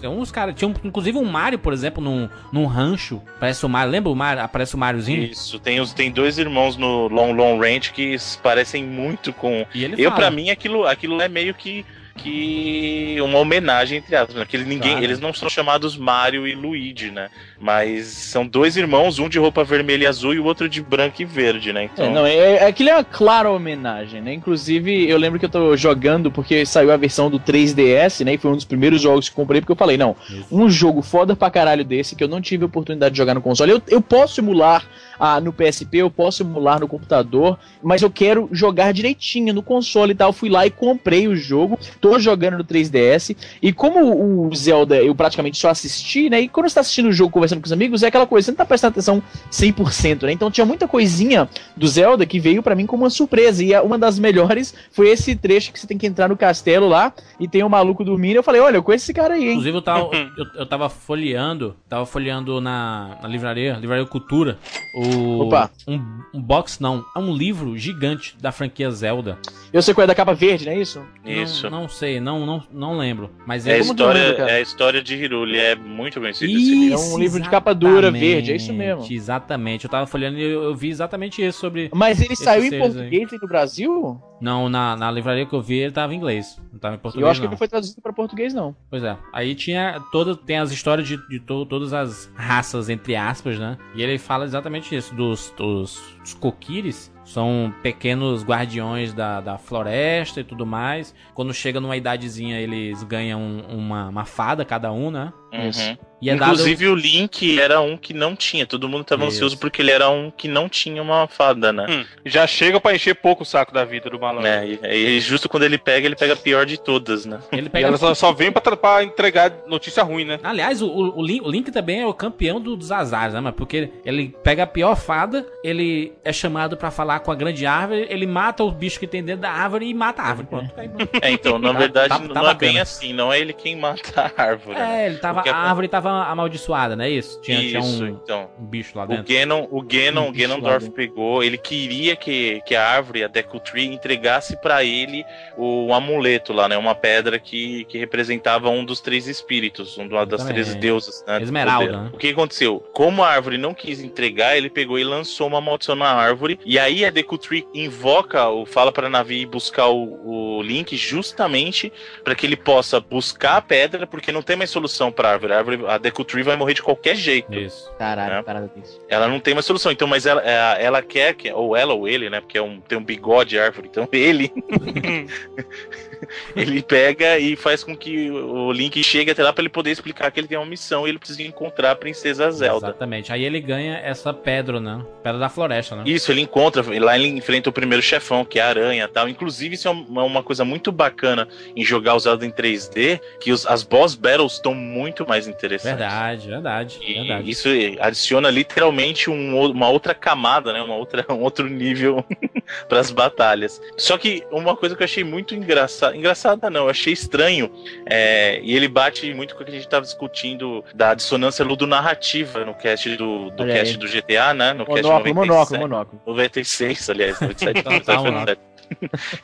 Speaker 1: tem uns caras, tinha inclusive um Mario, por exemplo, num, num rancho. Parece o Mario, lembra o Mario? Aparece o Mariozinho?
Speaker 3: Isso, tem, os, tem dois irmãos no Long Long Range que parecem muito com. eu, para mim, aquilo, aquilo é meio que que uma homenagem, entre aspas, né? Ninguém, claro. eles não são chamados Mario e Luigi, né? Mas são dois irmãos, um de roupa vermelha e azul e o outro de branco e verde, né?
Speaker 4: Então... É, não, é, é, aquilo é uma clara homenagem, né? Inclusive, eu lembro que eu tô jogando porque saiu a versão do 3DS, né? E foi um dos primeiros jogos que comprei, porque eu falei, não, Isso. um jogo foda pra caralho desse que eu não tive a oportunidade de jogar no console. Eu, eu posso emular ah, no PSP, eu posso emular no computador, mas eu quero jogar direitinho no console e tal. Fui lá e comprei o jogo, tô jogando no 3DS, e como o Zelda eu praticamente só assisti, né? E quando você tá assistindo o jogo conversando com os amigos, é aquela coisa, você não tá prestando atenção 100%, né? Então tinha muita coisinha do Zelda que veio para mim como uma surpresa, e uma das melhores foi esse trecho que você tem que entrar no castelo lá e tem o um maluco dormindo. Eu falei, olha, eu conheço esse cara aí, hein?
Speaker 1: Inclusive eu tava, eu, eu tava folheando, tava folheando na, na livraria, livraria Cultura, o Opa. Um, um box não, é um livro gigante da franquia Zelda.
Speaker 4: Eu sei qual é da capa verde, não é isso?
Speaker 1: Isso. Não, não sei, não, não, não lembro. Mas
Speaker 3: é, é a história, é a história de Hiruli, é muito conhecido isso, esse
Speaker 4: livro. É um livro de capa dura, verde, é isso mesmo.
Speaker 1: Exatamente, eu tava folhando e eu, eu vi exatamente isso sobre.
Speaker 4: Mas ele saiu em português aí. no Brasil?
Speaker 1: Não, na, na livraria que eu vi ele tava em inglês. Não tava em português.
Speaker 4: Eu acho
Speaker 1: não.
Speaker 4: que não foi traduzido para português, não.
Speaker 1: Pois é. Aí tinha toda, tem as histórias de, de to, todas as raças, entre aspas, né? E ele fala exatamente isso, dos, dos, dos coquires são pequenos guardiões da, da floresta e tudo mais. Quando chega numa idadezinha, eles ganham uma, uma fada cada um, né?
Speaker 3: Uhum. E é Inclusive dado... o Link era um que não tinha. Todo mundo tava Isso. ansioso porque ele era um que não tinha uma fada, né? Hum,
Speaker 2: já chega para encher pouco o saco da vida do malandro.
Speaker 3: É, e, e, justo quando ele pega, ele pega a pior de todas, né?
Speaker 2: Ele pega... E ela só, só vem pra, pra, entregar notícia ruim, né?
Speaker 1: Aliás, o, o, Link, o Link também é o campeão do, dos azares, né? Porque ele pega a pior fada, ele é chamado para falar com a grande árvore, ele mata o bicho que tem dentro da árvore e mata a árvore. Pronto.
Speaker 3: É, então, na tá, verdade, tá, tá, não é bem assim. Não é ele quem mata a árvore.
Speaker 1: É, né? ele tava, a árvore tava amaldiçoada, não é isso?
Speaker 3: Tinha, isso, tinha um, então, um bicho lá dentro. O Ganon, o Ganon, um Ganondorf pegou, ele queria que, que a árvore, a Deku Tree, entregasse para ele o, um amuleto lá, né? Uma pedra que, que representava um dos três espíritos, uma das Também. três deusas,
Speaker 1: né? Esmeralda, né?
Speaker 3: O que aconteceu? Como a árvore não quis entregar, ele pegou e lançou uma maldição na árvore, e aí a Deku Tree invoca, o fala para Navi buscar o, o Link justamente para que ele possa buscar a pedra, porque não tem mais solução para a árvore. A árvore, a Deku Tree vai morrer de qualquer jeito.
Speaker 1: Isso.
Speaker 4: Caralho, né? parada disso.
Speaker 3: Ela não tem uma solução. Então, mas ela, é, ela quer, que, ou ela ou ele, né? Porque é um, tem um bigode árvore. Então, ele. ele pega e faz com que o Link chegue até lá para ele poder explicar que ele tem uma missão e ele precisa encontrar a princesa Zelda.
Speaker 1: Exatamente. Aí ele ganha essa pedra, né? Pedra da floresta, né?
Speaker 3: Isso, ele encontra, lá ele enfrenta o primeiro chefão, que é a aranha tal. Inclusive, isso é uma coisa muito bacana em jogar o Zelda em 3D, que os, as boss battles estão muito mais interessantes.
Speaker 1: Verdade, verdade,
Speaker 3: e
Speaker 1: verdade.
Speaker 3: Isso adiciona literalmente um, uma outra camada, né? Uma outra, um outro nível para as batalhas. Só que uma coisa que eu achei muito engraçada, engraçada não, eu achei estranho, é, e ele bate muito com o que a gente estava discutindo da dissonância ludonarrativa no cast do, do cast do GTA, né? No
Speaker 4: monóculo, cast 97, monóculo, monóculo.
Speaker 3: 96, aliás, 97, 97,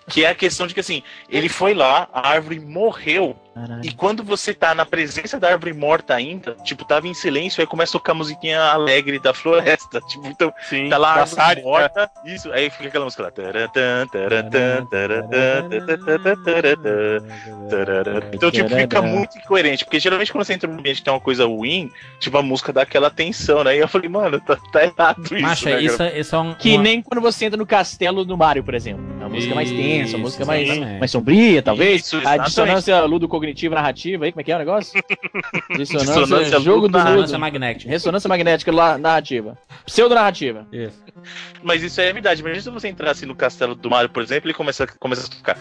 Speaker 3: que é a questão de que assim, ele foi lá, a árvore morreu Caralho. E quando você tá na presença da árvore morta ainda, tipo, tava em silêncio, aí começa a tocar a musiquinha alegre da floresta. Tipo, então, Sim, tá lá a árvore morta, é. isso, aí fica aquela música lá. Então, tipo, fica muito incoerente, porque geralmente quando você entra num ambiente que tem uma coisa ruim, tipo, a música dá aquela tensão, né? E eu falei, mano, tá, tá errado isso.
Speaker 1: Macha,
Speaker 3: né,
Speaker 1: isso, isso é um,
Speaker 4: Que uma... nem quando você entra no castelo do Mario, por exemplo. Música mais tensa, uma música mais, mais sombria, talvez. Isso, a dissonância ludo cognitiva narrativa aí, como é que é o negócio? Dissonância, Dissonância jogo do Ressonância magnética. Ressonância magnética narrativa. Pseudo-narrativa.
Speaker 3: Isso. Mas isso é verdade. Imagina se você entrasse no castelo do Mario, por exemplo, e começa, começa a tocar.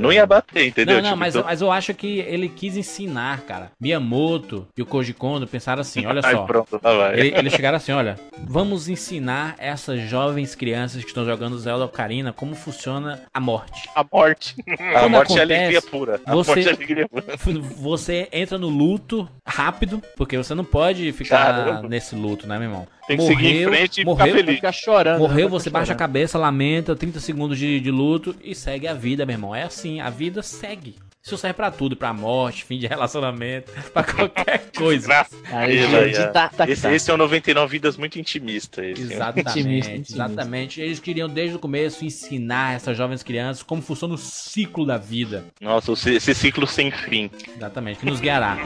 Speaker 3: Não ia bater, entendeu?
Speaker 1: Não, não, tipo, mas, então... mas eu acho que ele quis ensinar, cara. Miyamoto e o Koji Kondo pensaram assim: olha só. Ai, pronto, tá ele, eles chegaram assim: olha, vamos ensinar essas jovens crianças que estão jogando Zelda Ocarina como funciona a morte.
Speaker 3: A morte.
Speaker 1: a morte é alegria pura. Você, é alegria pura. Você entra no luto rápido, porque você não pode ficar Caramba. nesse luto, né, meu irmão?
Speaker 2: Tem que morreu, seguir em frente e
Speaker 1: morreu,
Speaker 2: ficar feliz.
Speaker 1: Ficar chorando. Morreu, você baixa a cabeça, lamenta, 30 segundos de, de luto e segue a vida, meu irmão. É assim, a vida segue. Isso serve pra tudo, pra morte, fim de relacionamento, pra qualquer coisa.
Speaker 3: Aí, aí, tá, tá, esse, tá. esse, é o 99 Vidas muito intimista. Esse,
Speaker 1: exatamente, intimista, intimista. exatamente. Eles queriam desde o começo ensinar essas jovens crianças como funciona o ciclo da vida.
Speaker 3: Nossa, esse ciclo sem fim.
Speaker 1: Exatamente, que nos guiará.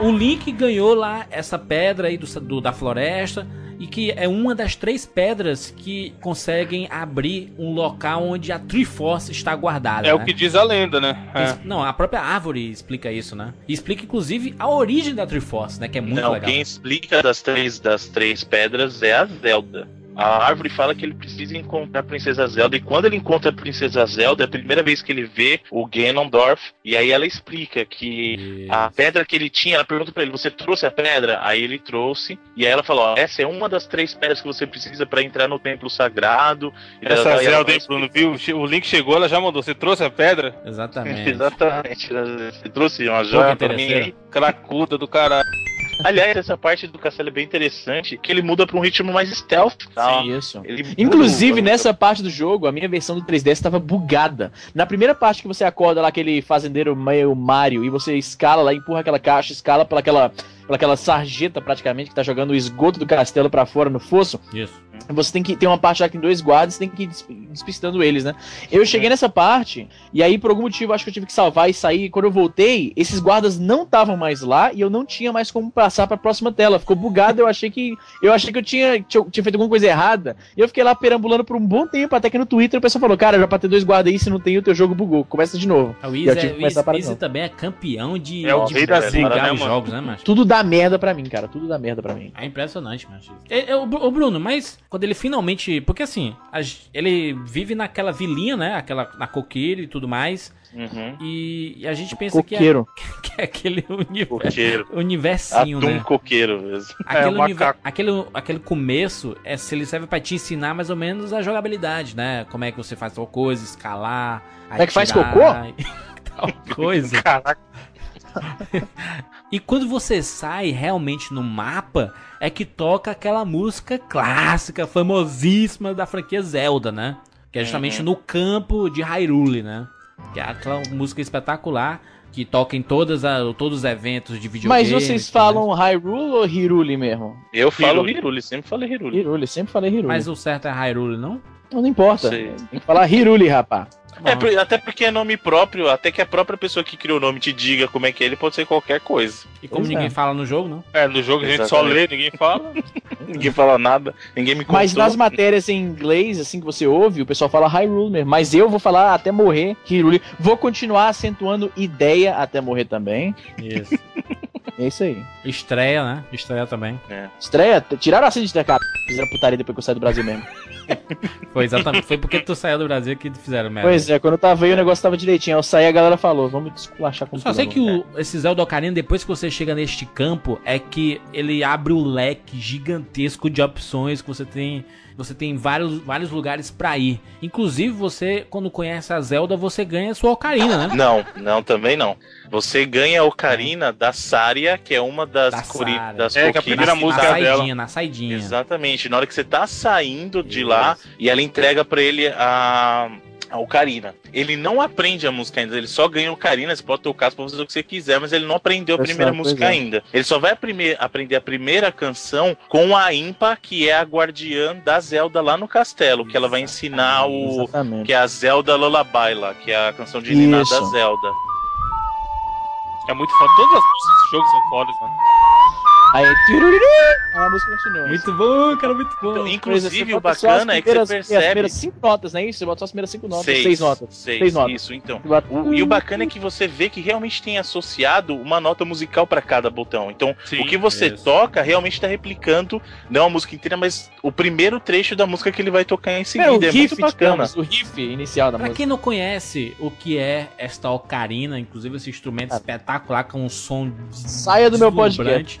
Speaker 1: O Link ganhou lá essa pedra aí do, do, da floresta e que é uma das três pedras que conseguem abrir um local onde a Triforce está guardada.
Speaker 2: É né? o que diz a lenda, né?
Speaker 1: É. Não, a própria árvore explica isso, né? E explica inclusive a origem da Triforce, né? Que é muito Não, legal.
Speaker 3: Quem explica das três, das três pedras é a Zelda. A árvore fala que ele precisa encontrar a Princesa Zelda. E quando ele encontra a Princesa Zelda, é a primeira vez que ele vê o Ganondorf. E aí ela explica que Isso. a pedra que ele tinha, ela pergunta para ele: Você trouxe a pedra? Aí ele trouxe. E aí ela falou: ó, Essa é uma das três pedras que você precisa para entrar no templo sagrado.
Speaker 2: E Essa ela, Zelda, hein, Bruno, viu? O Link chegou, ela já mandou: Você trouxe a pedra?
Speaker 1: Exatamente.
Speaker 3: Exatamente. Você trouxe uma joia pra mim aí?
Speaker 2: Cracuda do caralho.
Speaker 3: Aliás, essa parte do castelo é bem interessante, que ele muda para um ritmo mais stealth.
Speaker 4: Tá? Sim, isso. Inclusive, nessa parte do jogo, a minha versão do 3DS estava bugada. Na primeira parte que você acorda lá, aquele fazendeiro meio Mario, e você escala lá, empurra aquela caixa, escala pelaquela aquela sarjeta praticamente que tá jogando o esgoto do castelo para fora no fosso.
Speaker 1: Isso.
Speaker 4: Você tem que ter uma parte lá que tem dois guardas, você tem que ir despistando eles, né? Eu cheguei nessa parte, e aí por algum motivo acho que eu tive que salvar e sair. Quando eu voltei, esses guardas não estavam mais lá e eu não tinha mais como passar para a próxima tela. Ficou bugado, eu achei que eu achei que eu tinha, tinha, tinha, feito alguma coisa errada. E eu fiquei lá perambulando por um bom tempo, até que no Twitter o pessoal falou: "Cara, já pra ter dois guardas aí, se não tem, o teu jogo bugou. Começa de novo".
Speaker 1: O Wiz, é, também é campeão de
Speaker 2: é o
Speaker 1: de
Speaker 2: da ziga,
Speaker 1: os jogos, né, macho?
Speaker 4: Tudo dá merda para mim, cara. Tudo dá merda para mim.
Speaker 1: É impressionante, macho. É, é, o, o Bruno, mas quando ele finalmente porque assim, a, ele vive naquela vilinha, né? Aquela, na coqueira e tudo mais. Uhum. E, e, a gente pensa que é, que é, aquele universo, universinho, Atum né?
Speaker 3: coqueiro mesmo.
Speaker 1: Aquele, é, aquele, aquele começo, é, se ele serve para te ensinar mais ou menos a jogabilidade, né? Como é que você faz tal coisa, escalar.
Speaker 4: Como é que faz cocô?
Speaker 1: tal coisa. Caraca. e quando você sai realmente no mapa, é que toca aquela música clássica, famosíssima da franquia Zelda, né? Que é justamente uhum. no campo de Hyrule, né? Que é aquela música espetacular que toca em todas a, todos os eventos de videogame.
Speaker 4: Mas vocês falam Hyrule ou Hyrule mesmo?
Speaker 3: Eu falo Hyrule, sempre falei Hyrule.
Speaker 4: Hyrule, sempre falei Hyrule.
Speaker 1: Mas o certo é Hyrule, não?
Speaker 4: Não, não importa. Tem que falar Hyrule, rapaz.
Speaker 3: É, até porque é nome próprio, até que a própria pessoa que criou o nome te diga como é que é, ele pode ser qualquer coisa.
Speaker 1: E como pois ninguém é. fala no jogo, não?
Speaker 2: É, no jogo a gente só lê, ninguém fala.
Speaker 3: ninguém fala nada, ninguém me contou.
Speaker 4: Mas nas matérias em inglês, assim que você ouve, o pessoal fala Hyrule mesmo. Mas eu vou falar até morrer Hyrule. Vou continuar acentuando ideia até morrer também.
Speaker 1: Isso.
Speaker 4: É isso aí.
Speaker 1: Estreia, né? Estreia também.
Speaker 4: É. Estreia? Tiraram a de cara. Fizeram putaria depois que eu saí do Brasil mesmo.
Speaker 1: Foi exatamente. Foi porque tu saiu do Brasil que fizeram
Speaker 4: merda. Pois é, quando eu tava aí o negócio tava direitinho. Eu saí a galera falou, vamos desculachar com
Speaker 1: Só sei que o, esse Zelda Ocarina, depois que você chega neste campo, é que ele abre o leque gigantesco de opções que você tem você tem vários, vários lugares para ir. Inclusive, você, quando conhece a Zelda, você ganha a sua Ocarina, né?
Speaker 3: Não, não, também não. Você ganha a Ocarina da Saria, que é uma das,
Speaker 1: da
Speaker 3: cori,
Speaker 2: das é, que é a primeira na, música
Speaker 1: na
Speaker 2: saidinha,
Speaker 1: dela. Na saidinha.
Speaker 3: Exatamente. Na hora que você tá saindo de Isso. lá, e ela entrega para ele a a Ocarina. Ele não aprende a música ainda, ele só ganha Ocarina, você pode tocar, você pode fazer o que você quiser, mas ele não aprendeu a primeira música é. ainda. Ele só vai aprender a primeira canção com a Impa, que é a guardiã da Zelda lá no castelo, que ela vai ensinar o. Exatamente. que é a Zelda Lullaby lá, que é a canção de Nina da Zelda.
Speaker 2: É muito foda, todos os jogos são fodas, mano.
Speaker 4: Aí, a música continua.
Speaker 1: Muito bom, cara, muito bom. Então,
Speaker 3: inclusive, o bacana é que você percebe. As
Speaker 4: primeiras cinco notas, não é isso? Você bota só as primeiras cinco notas. Seis, seis notas.
Speaker 3: Seis, seis notas. Isso, então. O, e o bacana é que você vê que realmente tem associado uma nota musical para cada botão. Então, Sim, o que você isso. toca realmente está replicando, não a música inteira, mas o primeiro trecho da música que ele vai tocar em seguida. É, o é riff, muito bacana.
Speaker 4: Digamos, o riff inicial da
Speaker 1: pra
Speaker 4: música.
Speaker 1: Pra quem não conhece o que é esta ocarina, inclusive esse instrumento ah. espetacular com um som
Speaker 4: Saia do meu podcast.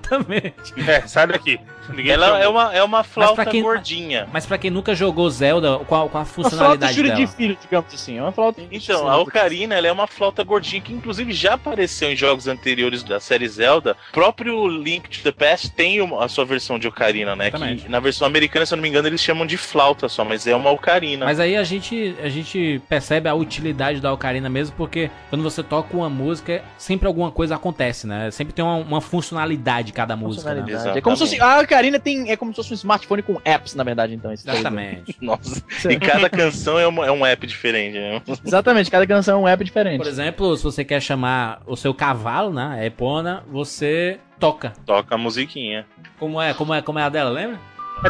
Speaker 1: Exatamente.
Speaker 2: É, sai daqui.
Speaker 3: Ela é uma, é uma flauta quem, gordinha.
Speaker 1: Mas pra quem nunca jogou Zelda, qual, qual a funcionalidade uma flauta dela? de filho,
Speaker 3: digamos assim. É uma flauta então, a Ocarina ela é uma flauta gordinha que inclusive já apareceu em jogos anteriores da série Zelda. O próprio Link to the Past tem uma, a sua versão de Ocarina, né? Que na versão americana, se eu não me engano, eles chamam de flauta só, mas é uma Ocarina.
Speaker 1: Mas aí a gente, a gente percebe a utilidade da Ocarina mesmo, porque quando você toca uma música, sempre alguma coisa acontece, né? Sempre tem uma, uma funcionalidade cada música. Né?
Speaker 4: É como se fosse, a Ocarina tem, é como se fosse um smartphone com apps, na verdade, então.
Speaker 1: Exatamente.
Speaker 3: Nossa. E cada canção é, uma, é um app diferente, né?
Speaker 4: Exatamente, cada canção é um app diferente.
Speaker 1: Por exemplo, se você quer chamar o seu cavalo, né? A Epona, você toca.
Speaker 3: Toca a musiquinha.
Speaker 1: Como é? Como é, como é a dela, lembra? É.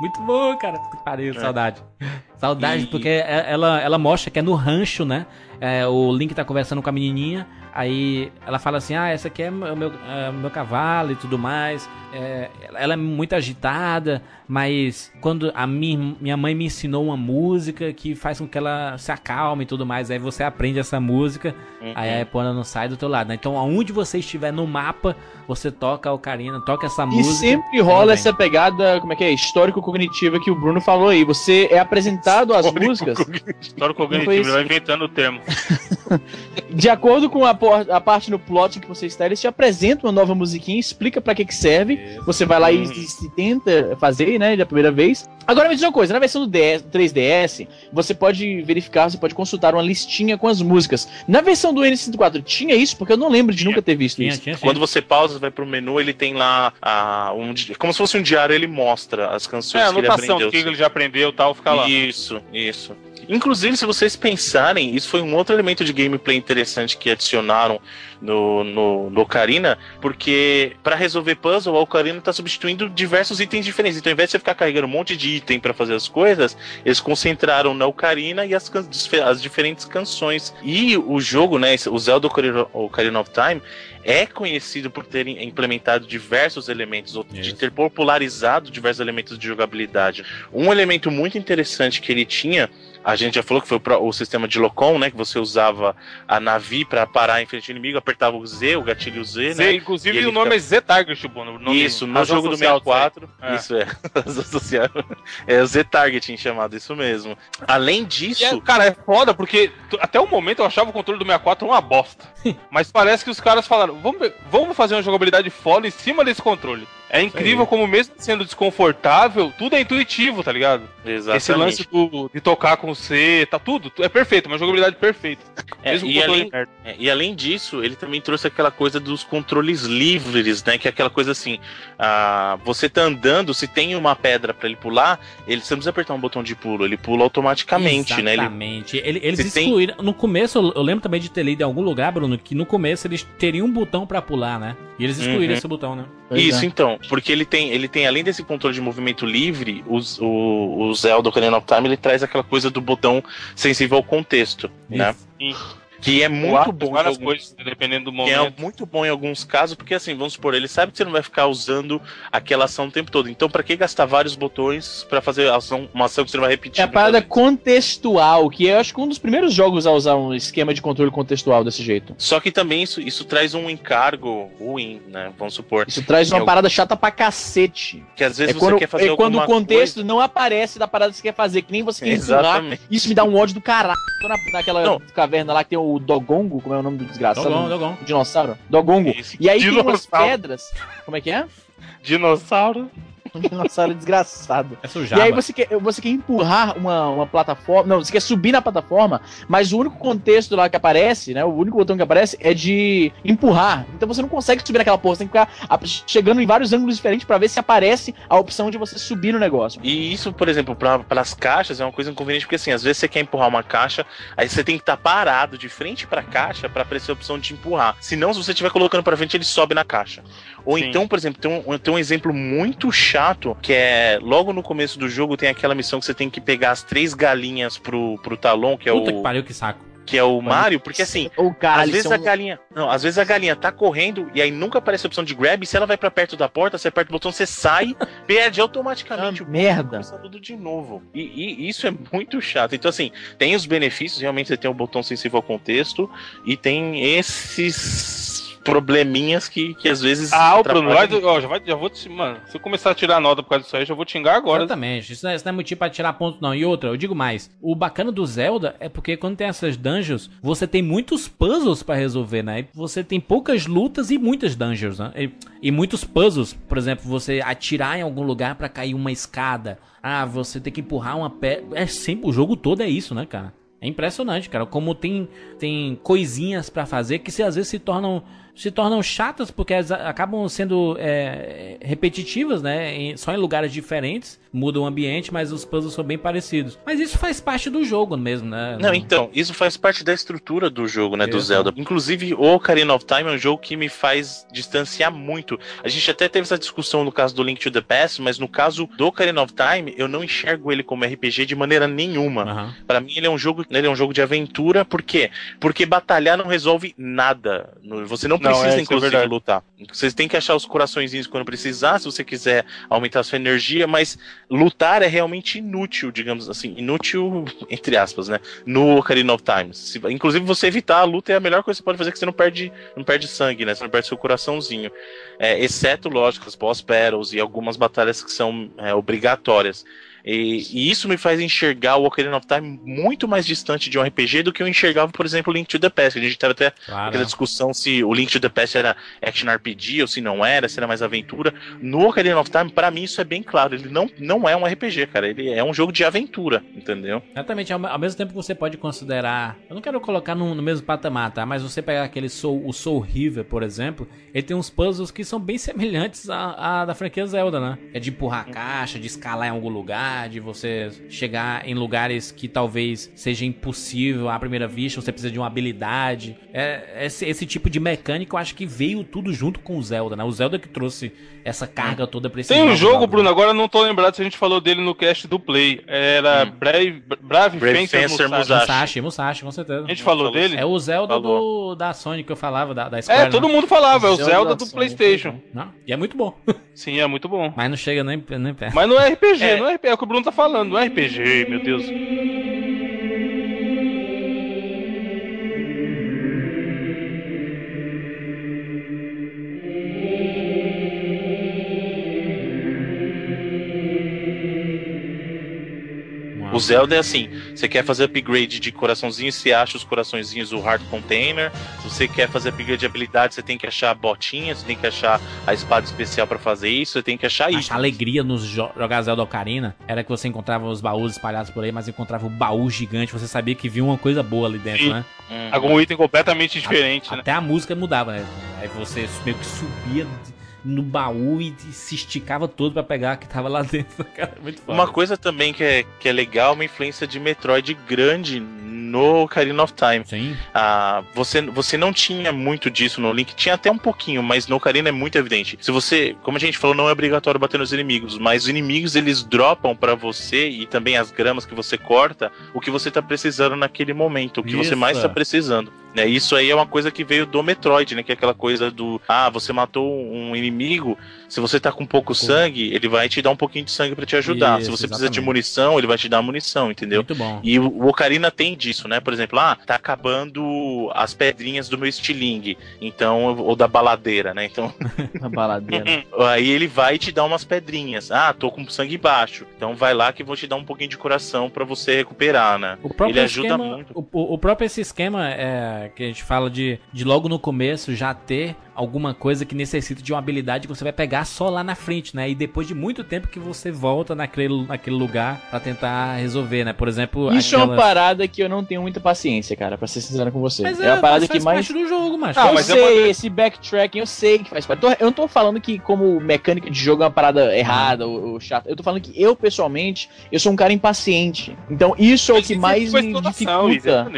Speaker 1: Muito bom, cara. Pariu, é. saudade. Saudade, e... porque é, ela, ela mostra que é no rancho, né? É, o Link tá conversando com a menininha. Aí ela fala assim: Ah, essa aqui é o meu, é, meu cavalo e tudo mais. É, ela é muito agitada, mas quando a minha, minha mãe me ensinou uma música que faz com que ela se acalme e tudo mais, aí você aprende essa música, uhum. aí a Epona não sai do teu lado. Né? Então, aonde você estiver no mapa, você toca a Ocarina, toca essa
Speaker 4: e
Speaker 1: música.
Speaker 4: E sempre rola essa pegada, como é que é? Histórico-cognitiva que o Bruno falou aí. Você é apresentado às músicas.
Speaker 2: Histórico-cognitivo, ele vai inventando o termo.
Speaker 4: De acordo com a, a, parte no plot que você está, eles te apresentam uma nova musiquinha, explica para que que serve. Isso. Você vai lá e, e, e tenta fazer né, da primeira vez. Agora me diz uma coisa, na versão do DS, 3DS, você pode verificar, você pode consultar uma listinha com as músicas. Na versão do N64 tinha isso? Porque eu não lembro de tinha, nunca ter visto tinha, isso. Tinha,
Speaker 3: Quando você pausa, vai pro menu, ele tem lá a, um, como se fosse um diário, ele mostra as canções é,
Speaker 2: que ele aprendeu. que ele já aprendeu tal, fica lá.
Speaker 3: Isso, isso. Inclusive, se vocês pensarem, isso foi um outro elemento de gameplay interessante que adicionaram no, no, no Ocarina, porque para resolver puzzle, a Ocarina está substituindo diversos itens diferentes. Então, ao invés de você ficar carregando um monte de item para fazer as coisas, eles concentraram na Ocarina e as, as diferentes canções. E o jogo, né, o Zelda Ocarina of Time, é conhecido por ter implementado diversos elementos, ou de ter popularizado diversos elementos de jogabilidade. Um elemento muito interessante que ele tinha a gente já falou que foi o, o sistema de Locom, né? Que você usava a Navi para parar em frente ao inimigo, apertava o Z, o gatilho Z, Z
Speaker 2: né? Inclusive o nome fica... é Z-Target,
Speaker 3: Bono. Isso, no jogo do 64. É. Isso é. é o Z-Targeting chamado, isso mesmo. Além disso. É,
Speaker 2: cara, é foda, porque até o momento eu achava o controle do 64 uma bosta. Mas parece que os caras falaram: vamos, vamos fazer uma jogabilidade foda em cima desse controle. É incrível como, mesmo sendo desconfortável, tudo é intuitivo, tá ligado?
Speaker 3: Exatamente.
Speaker 2: Esse lance do, de tocar com C, tá tudo, é perfeito, uma jogabilidade perfeita.
Speaker 3: É, e, além, é, e além disso, ele também trouxe aquela coisa dos controles livres, né? Que é aquela coisa assim: ah, você tá andando, se tem uma pedra para ele pular, ele você não precisa apertar um botão de pulo, ele pula automaticamente,
Speaker 1: Exatamente.
Speaker 3: né?
Speaker 1: Exatamente. Ele, eles excluíram. Tem... No começo, eu lembro também de ter lido em algum lugar, Bruno, que no começo eles teriam um botão para pular, né? E eles excluíram uhum. esse botão, né?
Speaker 3: Isso, é. então. Porque ele tem, ele tem, além desse controle de movimento livre, os, o, o Zelda Ocarina of Time ele traz aquela coisa do botão sensível ao contexto, né? Isso. né? Que é muito bom.
Speaker 2: Várias alguns, coisas, dependendo do momento.
Speaker 3: Que é muito bom em alguns casos, porque assim, vamos supor, ele sabe que você não vai ficar usando aquela ação o tempo todo. Então, para que gastar vários botões para fazer ação, uma ação que você não vai repetir?
Speaker 4: É a parada contextual, que eu acho que um dos primeiros jogos a usar um esquema de controle contextual desse jeito.
Speaker 3: Só que também isso, isso traz um encargo ruim, né? Vamos supor.
Speaker 4: Isso traz uma parada chata pra cacete.
Speaker 3: Que às vezes é você quando, quer fazer
Speaker 4: É quando o contexto coisa... não aparece da parada que você quer fazer, que nem você quer Exatamente. Isso me dá um ódio do caralho. Na, naquela não. caverna lá que tem o Dogongo, como é o nome do desgraçado?
Speaker 1: Dogon, Dogon.
Speaker 4: Dinossauro? Dogongo. Isso. E aí Dinossauro. tem umas pedras. Como é que é?
Speaker 2: Dinossauro.
Speaker 4: Um dinossauro desgraçado. É sujaba. E aí você quer, você quer empurrar uma, uma plataforma. Não, você quer subir na plataforma, mas o único contexto lá que aparece, né? O único botão que aparece é de empurrar. Então você não consegue subir naquela porra. Você tem que ficar chegando em vários ângulos diferentes para ver se aparece a opção de você subir no negócio.
Speaker 3: E isso, por exemplo, para as caixas é uma coisa inconveniente, porque assim, às vezes você quer empurrar uma caixa, aí você tem que estar tá parado de frente para a caixa para aparecer a opção de empurrar. Senão, se você estiver colocando para frente, ele sobe na caixa. Ou Sim. então, por exemplo, tem um, tem um exemplo muito chato, que é logo no começo do jogo tem aquela missão que você tem que pegar as três galinhas pro, pro Talon, que é
Speaker 1: Puta
Speaker 3: o.
Speaker 1: que pariu, que saco
Speaker 3: que é o Mario, porque assim,
Speaker 4: o cara,
Speaker 3: às vezes são... a galinha, não, às vezes a galinha tá correndo e aí nunca aparece a opção de grab, e se ela vai para perto da porta, você aperta o botão, você sai, perde automaticamente
Speaker 4: ah, o merda.
Speaker 3: tudo de novo. E, e, isso é muito chato. Então assim, tem os benefícios, realmente você tem o botão sensível ao contexto e tem esses probleminhas que, que às vezes.
Speaker 2: Ah, o Bruno, vai, ó, já, vai, já vou te. Mano, se eu começar a tirar nota por causa disso aí, já vou te xingar agora.
Speaker 1: Exatamente. Isso não, é, isso não é motivo pra tirar ponto, não. E outra, eu digo mais. O bacana do Zelda é porque quando tem essas dungeons, você tem muitos puzzles para resolver, né? Você tem poucas lutas e muitas dungeons, né? E, e muitos puzzles. Por exemplo, você atirar em algum lugar para cair uma escada. Ah, você tem que empurrar uma pedra. É sempre. O jogo todo é isso, né, cara? É impressionante, cara, como tem, tem coisinhas para fazer que se, às vezes se tornam se tornam chatas porque elas acabam sendo é, repetitivas, né? Em, só em lugares diferentes, muda o ambiente, mas os puzzles são bem parecidos. Mas isso faz parte do jogo mesmo, né?
Speaker 3: Não, então, isso faz parte da estrutura do jogo, né? Do Zelda. Inclusive, o Ocarina of Time é um jogo que me faz distanciar muito. A gente até teve essa discussão no caso do Link to the Past, mas no caso do Ocarina of Time, eu não enxergo ele como RPG de maneira nenhuma. Uhum. Para mim, ele é um jogo, ele é um jogo de aventura, por quê? Porque batalhar não resolve nada. Você não precisa, não, é, inclusive, é lutar. Vocês têm que achar os coraçõezinhos quando precisar, se você quiser aumentar a sua energia, mas lutar é realmente inútil, digamos assim. Inútil, entre aspas, né? No Ocarina of Time. Se, inclusive, você evitar a luta é a melhor coisa que você pode fazer, que você não perde, não perde sangue, né? Você não perde seu coraçãozinho. É, exceto, lógico, as boss battles e algumas batalhas que são é, obrigatórias. E, e, isso me faz enxergar o Ocarina of Time muito mais distante de um RPG do que eu enxergava, por exemplo, o Link to the Past. A gente teve até claro. aquela discussão se o Link to the Past era action RPG ou se não era, se era mais aventura. No Ocarina of Time, para mim, isso é bem claro. Ele não, não é um RPG, cara. Ele é um jogo de aventura, entendeu?
Speaker 1: Exatamente. Ao, ao mesmo tempo que você pode considerar. Eu não quero colocar no, no mesmo patamar, tá? Mas você pegar aquele Soul, o Soul River, por exemplo, ele tem uns puzzles que são bem semelhantes à, à da franquia Zelda, né? É de empurrar a caixa, de escalar em algum lugar de você chegar em lugares que talvez seja impossível à primeira vista, você precisa de uma habilidade. É, esse, esse tipo de mecânica eu acho que veio tudo junto com o Zelda, né? O Zelda que trouxe essa carga toda pra esse
Speaker 2: Tem um jogo, Bruno, agora não tô lembrado se a gente falou dele no cast do Play. Era hum. Brave, Brave, Brave Fencer,
Speaker 1: Fencer Musashi. Musashi. Musashi, com certeza.
Speaker 2: A gente falou, dele?
Speaker 1: É o Zelda do, da Sony que eu falava, da, da Square.
Speaker 2: É, todo mundo falava, é o Zelda, Zelda do Sony, Playstation.
Speaker 1: Não, e é muito bom.
Speaker 2: Sim, é muito bom.
Speaker 1: Mas não chega nem, nem perto.
Speaker 2: Mas não é RPG, é. não é RPG, é o que o Bruno tá falando, não é RPG, meu Deus.
Speaker 3: O Zelda é assim: você quer fazer upgrade de coraçãozinho, você acha os coraçõezinhos do Hard Container. Se você quer fazer upgrade de habilidade, você tem que achar botinhas, você tem que achar a espada especial para fazer isso, você tem que achar isso.
Speaker 1: A alegria nos jo jogar Zelda Ocarina era que você encontrava os baús espalhados por aí, mas encontrava o baú gigante, você sabia que vinha uma coisa boa ali dentro, Sim. né?
Speaker 2: Uhum. Algum item completamente diferente,
Speaker 1: a,
Speaker 2: né?
Speaker 1: Até a música mudava, né? Aí você meio que subia no baú e se esticava todo para pegar que tava lá dentro. Cara, muito
Speaker 3: foda. Uma coisa também que é, que é legal, uma influência de Metroid grande no Ocarina of Time.
Speaker 1: Sim.
Speaker 3: Ah, você, você não tinha muito disso no Link, tinha até um pouquinho, mas no Ocarina é muito evidente. Se você, como a gente falou, não é obrigatório bater nos inimigos, mas os inimigos eles dropam para você e também as gramas que você corta, o que você tá precisando naquele momento, o que Isso. você mais tá precisando. É, isso aí é uma coisa que veio do Metroid, né? Que é aquela coisa do. Ah, você matou um inimigo, se você tá com pouco sangue, ele vai te dar um pouquinho de sangue para te ajudar. Isso, se você exatamente. precisa de munição, ele vai te dar munição, entendeu?
Speaker 1: Muito bom.
Speaker 3: E o Ocarina tem disso, né? Por exemplo, ah, tá acabando as pedrinhas do meu estilingue, então, ou da baladeira, né? Então.
Speaker 1: A baladeira.
Speaker 3: aí ele vai te dar umas pedrinhas. Ah, tô com sangue baixo. Então vai lá que vou te dar um pouquinho de coração para você recuperar, né?
Speaker 1: ele ajuda esquema, muito. O, o próprio esse esquema é, que a gente fala de, de logo no começo já ter alguma coisa que necessita de uma habilidade que você vai pegar só lá na frente, né? E depois de muito tempo que você volta naquele, naquele lugar para tentar resolver, né? Por exemplo,
Speaker 4: Isso aquelas... é uma parada que eu não tenho muita paciência, cara, para ser sincero com você. Mas é, é uma parada que mais
Speaker 1: do jogo, macho.
Speaker 4: Ah, eu mas é sei, é uma... esse backtracking eu sei que faz parte. Eu não tô falando que como mecânica de jogo é uma parada errada ou, ou chata. Eu tô falando que eu pessoalmente, eu sou um cara impaciente. Então isso é o que mais me dificulta.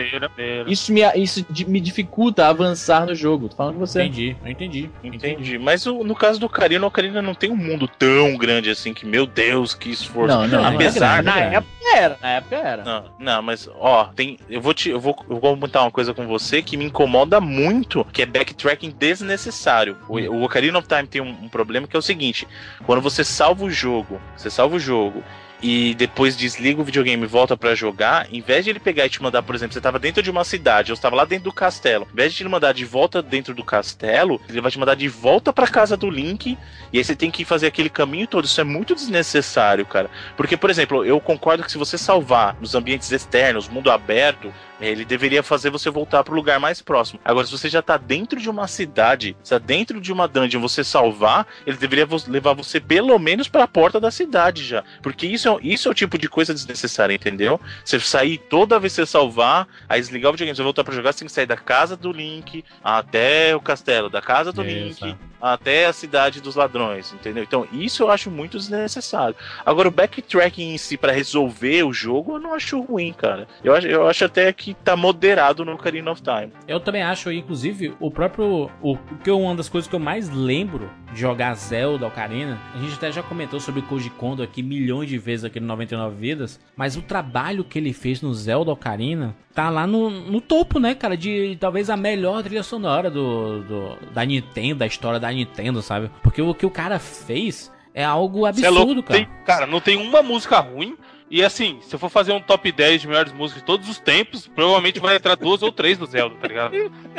Speaker 4: Isso me isso me dificulta avançar no jogo. Tô falando com você.
Speaker 1: Entendi. Entendi.
Speaker 3: Entendi. Mas o, no caso do Ocarina, o Ocarina não tem um mundo tão grande assim que, meu Deus, que esforço.
Speaker 1: Não, não,
Speaker 3: Apesar
Speaker 1: não é Na época era, na época era.
Speaker 3: Não, não, mas, ó, tem. Eu vou te. Eu vou, eu vou comentar uma coisa com você que me incomoda muito, que é backtracking desnecessário. O, hum. o Ocarina of Time tem um, um problema que é o seguinte: quando você salva o jogo, você salva o jogo e depois desliga o videogame e volta para jogar, em vez de ele pegar e te mandar, por exemplo, você tava dentro de uma cidade, eu estava lá dentro do castelo, em vez de ele mandar de volta dentro do castelo, ele vai te mandar de volta para casa do Link, e aí você tem que fazer aquele caminho todo. Isso é muito desnecessário, cara. Porque, por exemplo, eu concordo que se você salvar nos ambientes externos, mundo aberto, ele deveria fazer você voltar para o lugar mais próximo. Agora, se você já tá dentro de uma cidade, se tá dentro de uma dungeon, você salvar, ele deveria levar você pelo menos para a porta da cidade já. Porque isso é, isso é o tipo de coisa desnecessária, entendeu? Você sair toda vez que você salvar, aí desligar o videogame, você voltar para jogar, você tem que sair da casa do Link até o castelo, da casa do isso. Link até a cidade dos ladrões, entendeu? Então, isso eu acho muito desnecessário. Agora, o backtracking em si para resolver o jogo, eu não acho ruim, cara. Eu acho, eu acho até que tá moderado no Ocarina of Time.
Speaker 1: Eu também acho, inclusive, o próprio. O, que é uma das coisas que eu mais lembro de jogar Zelda Ocarina, a gente até já comentou sobre Koji Kondo aqui milhões de vezes aqui no 99 Vidas, mas o trabalho que ele fez no Zelda Ocarina tá lá no, no topo, né, cara, de talvez a melhor trilha sonora do, do da Nintendo, da história da Nintendo, sabe? Porque o que o cara fez é algo absurdo, é cara.
Speaker 2: Tem, cara, não tem uma música ruim. E assim, se eu for fazer um top 10 de melhores músicas de todos os tempos, provavelmente vai entrar duas ou três do Zelda, tá ligado?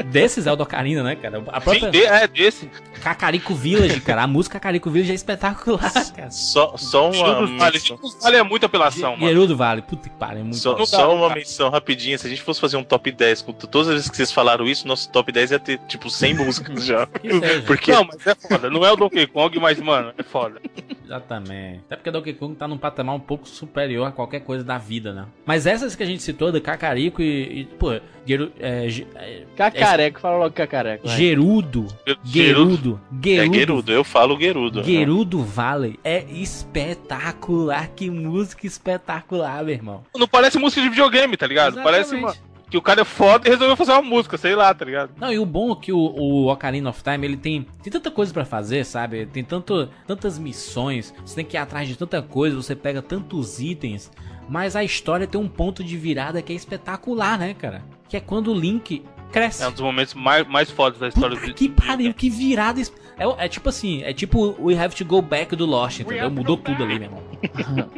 Speaker 1: Desse Zelda Ocarina, né, cara?
Speaker 2: A própria... Sim, de, é, desse.
Speaker 1: Cacarico Village, cara. A música Cacarico Village é espetacular, cara.
Speaker 3: Só, só uma.
Speaker 2: Vale. vale é muita apelação,
Speaker 1: mano. Gerudo Vale, puta que pariu. É muito
Speaker 3: só, só uma menção rapidinha. Se a gente fosse fazer um top 10 com todas as vezes que vocês falaram isso, nosso top 10 ia ter, tipo, 100 músicas já.
Speaker 2: Porque... Não, mas é foda. Não é o Donkey Kong, mas, mano, é foda.
Speaker 1: Exatamente. Até porque Donkey Kong tá num patamar um pouco superior a qualquer coisa da vida, né? Mas essas que a gente citou, do Cacarico e, e pô, Geru, é,
Speaker 4: é, Cacareco, é, fala logo Cacareco.
Speaker 1: Vai. Gerudo. Gerudo.
Speaker 3: Gerudo. É Gerudo, eu falo Gerudo.
Speaker 1: Gerudo né? Valley é espetacular. Que música espetacular, meu irmão.
Speaker 2: Não parece música de videogame, tá ligado? Exatamente. Parece uma que o cara é foda e resolveu fazer uma música, sei lá, tá ligado?
Speaker 1: Não, e o bom é que o, o Ocarina of Time, ele tem, tem tanta coisa para fazer, sabe? Tem tanto, tantas missões, você tem que ir atrás de tanta coisa, você pega tantos itens, mas a história tem um ponto de virada que é espetacular, né, cara? Que é quando o Link cresce.
Speaker 2: É um dos momentos mais, mais fodas da história
Speaker 1: Puta do Que pariu, que virada. É, é tipo assim, é tipo We Have to Go Back do Lost, entendeu? Mudou tudo ali, meu irmão.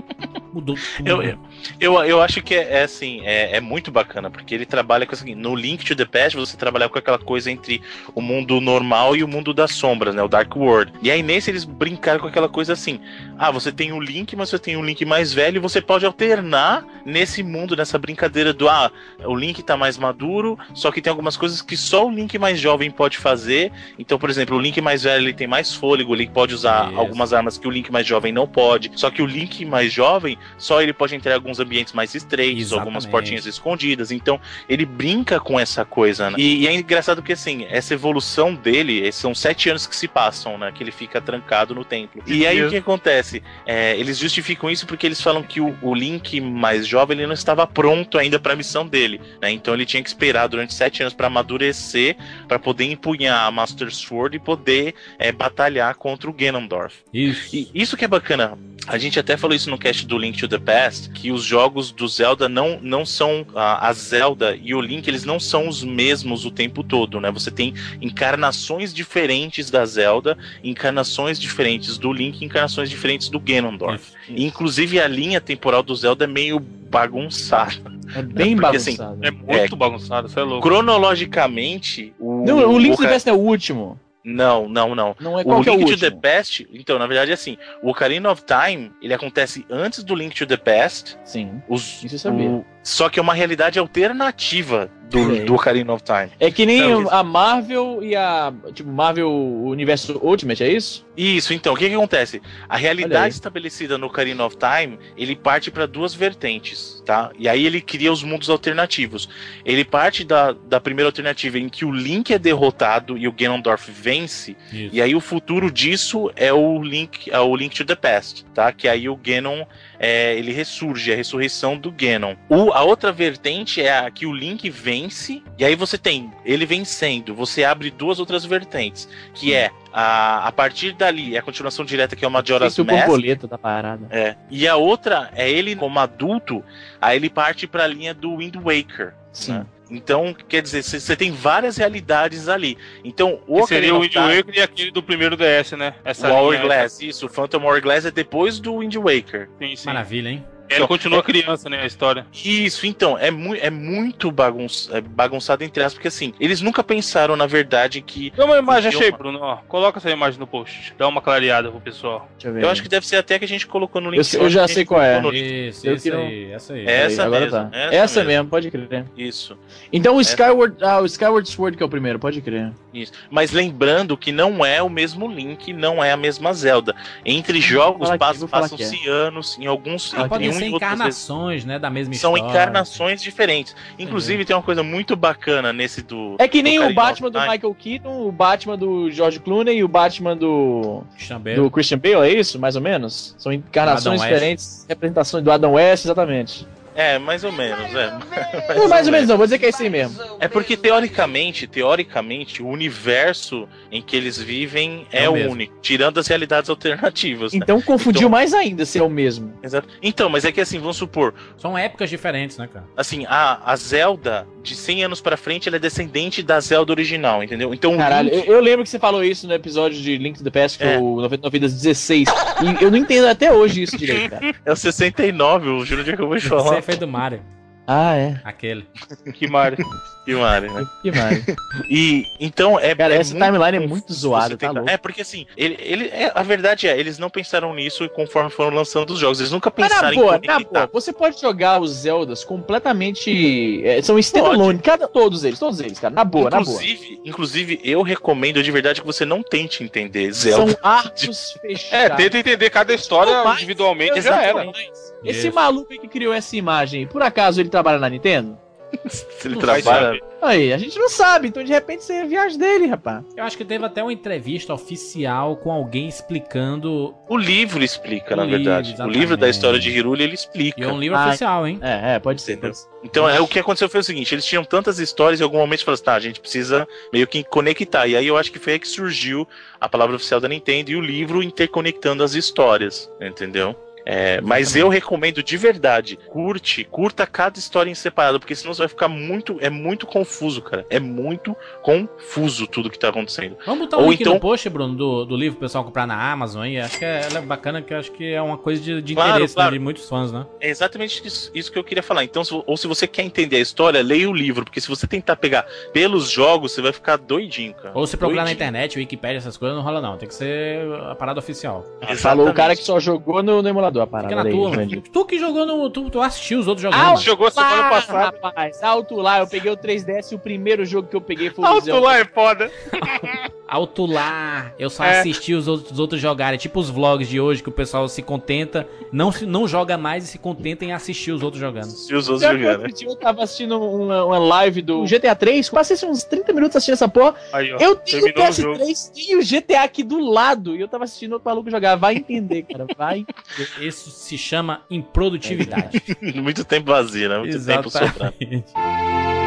Speaker 3: Mudou tudo. Eu, eu, eu, eu, acho que é, é assim, é, é, muito bacana, porque ele trabalha com assim, no Link to the Past, você trabalha com aquela coisa entre o mundo normal e o mundo das sombras, né? O Dark World. E aí nesse eles brincaram com aquela coisa assim: ah, você tem o um Link, mas você tem um Link mais velho, e você pode alternar nesse mundo, nessa brincadeira do ah, o Link tá mais maduro, só que tem algumas coisas que só o Link mais jovem pode fazer. Então, por exemplo, o Link mais velho ele tem mais fôlego, ele pode usar Isso. algumas armas que o Link mais jovem não pode. Só que o Link mais jovem só ele pode entrar em alguns ambientes mais estreitos, Exatamente. algumas portinhas escondidas. Então, ele brinca com essa coisa, né? E, e, é engraçado que, assim, essa evolução dele, são sete anos que se passam, né? Que ele fica trancado no templo. E aí, o que acontece? É, eles justificam isso porque eles falam que o, o, Link mais jovem, ele não estava pronto ainda para a missão dele, né? Então, ele tinha que esperar durante sete anos para amadurecer, para poder empunhar a Master Sword e poder é, batalhar contra o Ganondorf.
Speaker 1: Isso.
Speaker 3: E isso que é bacana. A gente até falou isso no cast do Link to the Past, que os jogos do Zelda não, não são. A, a Zelda e o Link, eles não são os mesmos o tempo todo, né? Você tem encarnações diferentes da Zelda, encarnações diferentes do Link, encarnações diferentes do Ganondorf. Isso. Inclusive a linha temporal do Zelda é meio bagunçada.
Speaker 1: É bem Porque, assim, bagunçado.
Speaker 2: Assim, é muito é, bagunçado, você é louco.
Speaker 3: Cronologicamente,
Speaker 1: o. Não, o Link o, to the Past é o último.
Speaker 3: Não, não, não.
Speaker 1: Não é qual o Link
Speaker 3: é o to the Past, então, na verdade, assim, o Ocarina of Time, ele acontece antes do Link to the Past.
Speaker 1: Sim.
Speaker 3: Os, isso eu sabia. O, só que é uma realidade alternativa do, do Ocarina of Time.
Speaker 4: É que nem então, a Marvel e a. Tipo, Marvel Universo Ultimate, é isso?
Speaker 3: Isso, então, o que, que acontece? A realidade estabelecida no Ocarina of Time, ele parte para duas vertentes, tá? E aí ele cria os mundos alternativos. Ele parte da, da primeira alternativa em que o Link é derrotado e o Ganondorf vence, isso. e aí o futuro disso é o Link, é o Link to the Past, tá? Que aí o Ganon é, ele ressurge, a ressurreição do Ganon. O, a outra vertente é a que o Link vence, e aí você tem ele vencendo, você abre duas outras vertentes, que é a, a partir dali, é a continuação direta que é o Majora's
Speaker 1: Mask. o borboleta da parada.
Speaker 3: É. E a outra é ele como adulto, aí ele parte para a linha do Wind Waker. Sim. Né? Então, quer dizer, você tem várias realidades ali. Então,
Speaker 2: o que seria o Wind Waker e aquele do primeiro DS, né?
Speaker 3: Essa o Hourglass, isso. O Phantom Hourglass é depois do Wind Waker.
Speaker 1: Sim, sim. Maravilha, hein?
Speaker 2: Ele então, continua é, criança, né, a história.
Speaker 3: Isso, então, é, mu é muito bagunç é bagunçado entre aspas, porque assim, eles nunca pensaram, na verdade, que.
Speaker 2: Tem uma imagem, achei, uma... Bruno, ó. Coloca essa imagem no post. Dá uma clareada pro pessoal.
Speaker 3: Eu, eu, acho que deve ser até que a gente colocou no
Speaker 4: link. Eu, eu já sei qual é.
Speaker 1: Isso, isso aí, essa aí.
Speaker 3: Essa,
Speaker 4: aí, mesmo, tá. essa, essa mesmo. mesmo. pode crer.
Speaker 3: Isso.
Speaker 4: Então o Skyward, ah, o Skyward Sword que é o primeiro, pode crer.
Speaker 3: Isso. Mas lembrando que não é o mesmo Link, não é a mesma Zelda. Entre jogos passam-se é. anos, em alguns.
Speaker 1: Ah, podem ser encarnações, né, da mesma
Speaker 3: São história. São encarnações diferentes. Inclusive, tem uma coisa muito bacana nesse do.
Speaker 4: É que nem o Batman do Michael Keaton, o Batman do George Clooney e o Batman do.
Speaker 1: Christian Bale.
Speaker 4: Do Christian Bale, é isso? Mais ou menos? São encarnações diferentes, representações do Adam West, exatamente.
Speaker 3: É, mais ou menos, é.
Speaker 4: Mais, não, mais ou menos não, vou dizer que é assim mesmo.
Speaker 3: É porque teoricamente, teoricamente, o universo em que eles vivem é, é o único, tirando as realidades alternativas.
Speaker 4: Né? Então confundiu então, mais ainda se é o mesmo.
Speaker 3: Exato. Então, mas é que assim, vamos supor.
Speaker 1: São épocas diferentes, né, cara?
Speaker 3: Assim, a, a Zelda, de 100 anos pra frente, ela é descendente da Zelda original, entendeu? Então.
Speaker 4: Caralho, Link... eu, eu, lembro que você falou isso no episódio de Link to the Past, que é. o 99 Vidas 16. e eu não entendo até hoje isso direito, cara. É
Speaker 3: o 69, o Júlio que eu vou falar
Speaker 1: foi do Mario.
Speaker 4: Ah, é.
Speaker 1: Aquele.
Speaker 3: Que Mario. Que Mario,
Speaker 4: né? Que Mario.
Speaker 3: E então é.
Speaker 4: Cara, é essa timeline é muito zoada, tá louco.
Speaker 3: É, porque assim, ele, ele, é, a verdade é, eles não pensaram nisso conforme foram lançando os jogos. Eles nunca pensaram
Speaker 4: na boa, em na boa, você pode jogar os Zeldas completamente. É, são standalone, cada, todos eles, todos eles, cara. Na boa,
Speaker 3: inclusive,
Speaker 4: na boa.
Speaker 3: Inclusive, eu recomendo de verdade que você não tente entender Zelda.
Speaker 4: São arcos fechados.
Speaker 2: É, tenta entender cada história individualmente já era.
Speaker 4: Esse maluco que criou essa imagem, por acaso ele trabalha na Nintendo?
Speaker 3: Se ele trabalha.
Speaker 4: Aí, a gente não sabe, então de repente você é viagem dele, rapaz.
Speaker 1: Eu acho que teve até uma entrevista oficial com alguém explicando.
Speaker 3: O livro explica, o na livro, verdade. Exatamente. O livro da história de Hiruli ele explica. E
Speaker 1: é um livro ah, oficial, hein?
Speaker 4: É, é, pode ser. Pode ser.
Speaker 3: Então, é, o que aconteceu foi o seguinte: eles tinham tantas histórias e em algum momento falaram assim, tá, a gente precisa meio que conectar. E aí eu acho que foi aí que surgiu a palavra oficial da Nintendo e o livro interconectando as histórias, entendeu? É, mas eu recomendo de verdade, curte, curta cada história em separado, porque senão você vai ficar muito, é muito confuso, cara. É muito confuso tudo que tá acontecendo.
Speaker 1: Vamos botar um Ou link então... no post, Bruno, do, do livro pro pessoal comprar na Amazon aí. Acho que é, é bacana, que acho que é uma coisa de, de claro, interesse né, claro. Né, de muitos fãs, né?
Speaker 3: É exatamente isso, isso, que eu queria falar. Então, se, ou se você quer entender a história, leia o livro, porque se você tentar pegar pelos jogos, você vai ficar doidinho, cara.
Speaker 1: Ou se procurar doidinho. na internet, Wikipedia, essas coisas, não rola não. Tem que ser a parada oficial.
Speaker 4: Falou o cara que só jogou no, no emulador a parada.
Speaker 1: Fica na tua, Tu que jogou no. Tu, tu assistiu os outros jogando. Ah,
Speaker 2: jogou semana passada.
Speaker 4: Rapaz, alto lá, eu peguei o 3DS e o primeiro jogo que eu peguei foi
Speaker 2: o Alto lá é foda.
Speaker 1: Alto lá, eu só é. assisti os outros, os outros jogarem. Tipo os vlogs de hoje que o pessoal se contenta, não, não joga mais e se contenta em assistir os outros jogando.
Speaker 3: Assistir os outros jogando.
Speaker 4: Eu, eu tava assistindo uma, uma live do GTA 3, passei uns 30 minutos assistindo essa porra. Aí, ó, eu tenho o PS3 e o GTA aqui do lado. E eu tava assistindo outro maluco jogar. Vai entender, cara. Vai.
Speaker 1: Isso se chama improdutividade.
Speaker 3: Muito tempo vazio, né? Muito Exatamente. tempo sobrando.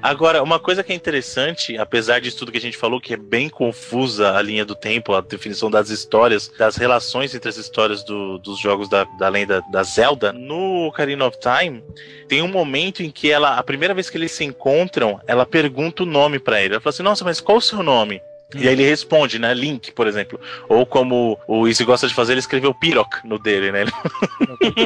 Speaker 3: Agora, uma coisa que é interessante, apesar disso tudo que a gente falou, que é bem confusa a linha do tempo, a definição das histórias, das relações entre as histórias do, dos jogos da, da lenda da Zelda, no Ocarina of Time, tem um momento em que ela, a primeira vez que eles se encontram, ela pergunta o nome para ele. Ela fala assim: Nossa, mas qual o seu nome? E aí ele responde, né? Link, por exemplo. Ou como o Izzy gosta de fazer, ele escreveu Piroc no dele, né?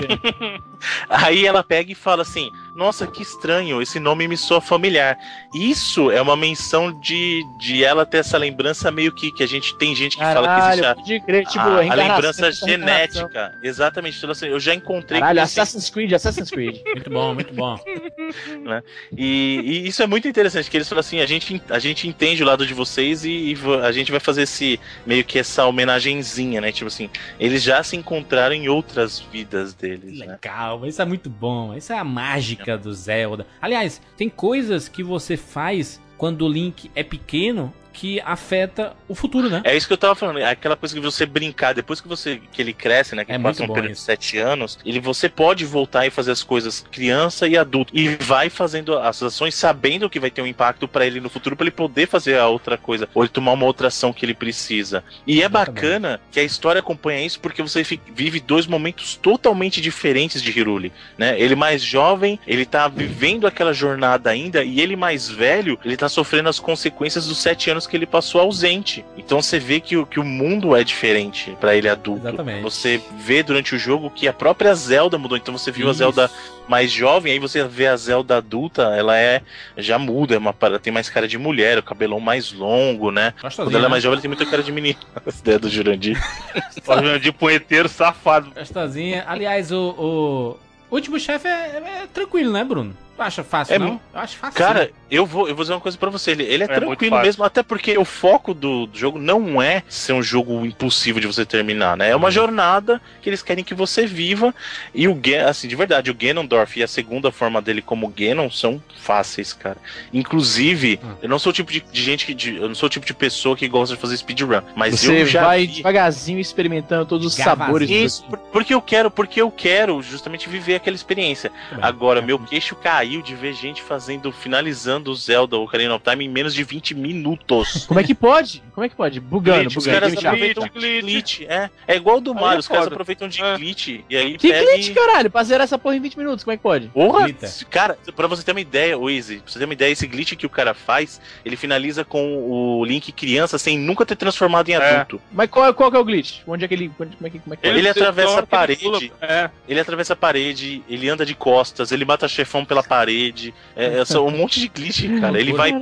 Speaker 3: aí ela pega e fala assim: Nossa, que estranho, esse nome me soa familiar. Isso é uma menção de, de ela ter essa lembrança meio que que a gente tem gente que Caralho, fala que existe a, crer, tipo, a, a lembrança genética. Exatamente. Então, assim, eu já encontrei.
Speaker 4: Caralho, Assassin's Creed, Assassin's Creed.
Speaker 1: muito bom, muito bom.
Speaker 3: né? E, e, isso é muito interessante, que eles falam assim: a gente, a gente entende o lado de vocês e a gente vai fazer esse meio que essa homenagenzinha, né? Tipo assim, eles já se encontraram em outras vidas deles.
Speaker 1: Né? Legal, né? isso é muito bom. Isso é a mágica do Zelda. Aliás, tem coisas que você faz quando o Link é pequeno, que afeta o futuro, né?
Speaker 3: É isso que eu tava falando. É aquela coisa que você brincar, depois que você que ele cresce, né? Que é passa um período de sete anos, ele você pode voltar e fazer as coisas criança e adulto. E vai fazendo as ações sabendo que vai ter um impacto para ele no futuro, para ele poder fazer a outra coisa. Ou ele tomar uma outra ação que ele precisa. E é bacana que a história acompanha isso porque você vive dois momentos totalmente diferentes de Hiruli, né? Ele mais jovem, ele tá vivendo aquela jornada ainda, e ele mais velho, ele tá sofrendo as consequências dos sete anos anos que ele passou ausente. Então você vê que, que o mundo é diferente para ele adulto. Exatamente. Você vê durante o jogo que a própria Zelda mudou. Então você viu Isso. a Zelda mais jovem, aí você vê a Zelda adulta, ela é já muda, é uma tem mais cara de mulher, o cabelão mais longo, né? Gostosinha, Quando ela é mais jovem, ela tem muita cara de menina. As ideias do Jurandir. o Jurandir poeteiro safado.
Speaker 1: Gostosinha. Aliás, o, o... o último chefe é, é, é tranquilo, né, Bruno? Tu acha fácil, é, não?
Speaker 3: Eu acho fácil. Cara, eu vou, eu vou dizer uma coisa para você. Ele, ele é, é tranquilo mesmo, até porque o foco do, do, jogo não é ser um jogo impossível de você terminar, né? É uma uhum. jornada que eles querem que você viva. E o assim, de verdade, o Ganondorf e a segunda forma dele como Ganon são fáceis, cara. Inclusive, uhum. eu não sou o tipo de, de gente que. De, eu não sou o tipo de pessoa que gosta de fazer speedrun. Mas
Speaker 4: você
Speaker 3: eu já.
Speaker 4: vai vi... devagarzinho experimentando todos os sabores.
Speaker 3: Isso, porque eu quero, porque eu quero justamente viver aquela experiência. Agora, meu queixo caiu de ver gente fazendo, finalizando o Zelda Ocarina of Time em menos de 20 minutos.
Speaker 4: Como é que pode? Como é que pode? Bugando, glitch, bugando.
Speaker 3: Os caras aproveitam glitch. glitch. É, é igual do Mario, é os caras aproveitam de é. glitch e aí
Speaker 4: Que glitch, e... caralho? Pra zerar essa porra em 20 minutos, como é que pode?
Speaker 3: Porra! Cara, pra você ter uma ideia, Easy, pra você ter uma ideia, esse glitch que o cara faz, ele finaliza com o Link criança sem nunca ter transformado em é. adulto.
Speaker 4: Mas qual, qual que é o glitch? Onde é que ele. Como é que, como é que
Speaker 3: ele, ele atravessa a parede. É. Ele atravessa a parede, ele anda de costas, ele mata chefão pela parede. É, é um monte de glitch, cara. Ele vai.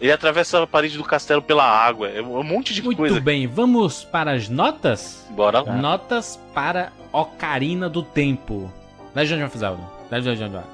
Speaker 3: Ele atravessa a parede do castelo pela água. É um monte de
Speaker 1: Muito
Speaker 3: coisa.
Speaker 1: Muito bem, vamos para as notas?
Speaker 3: Bora lá.
Speaker 1: Notas para Ocarina do Tempo. De onde onde vai.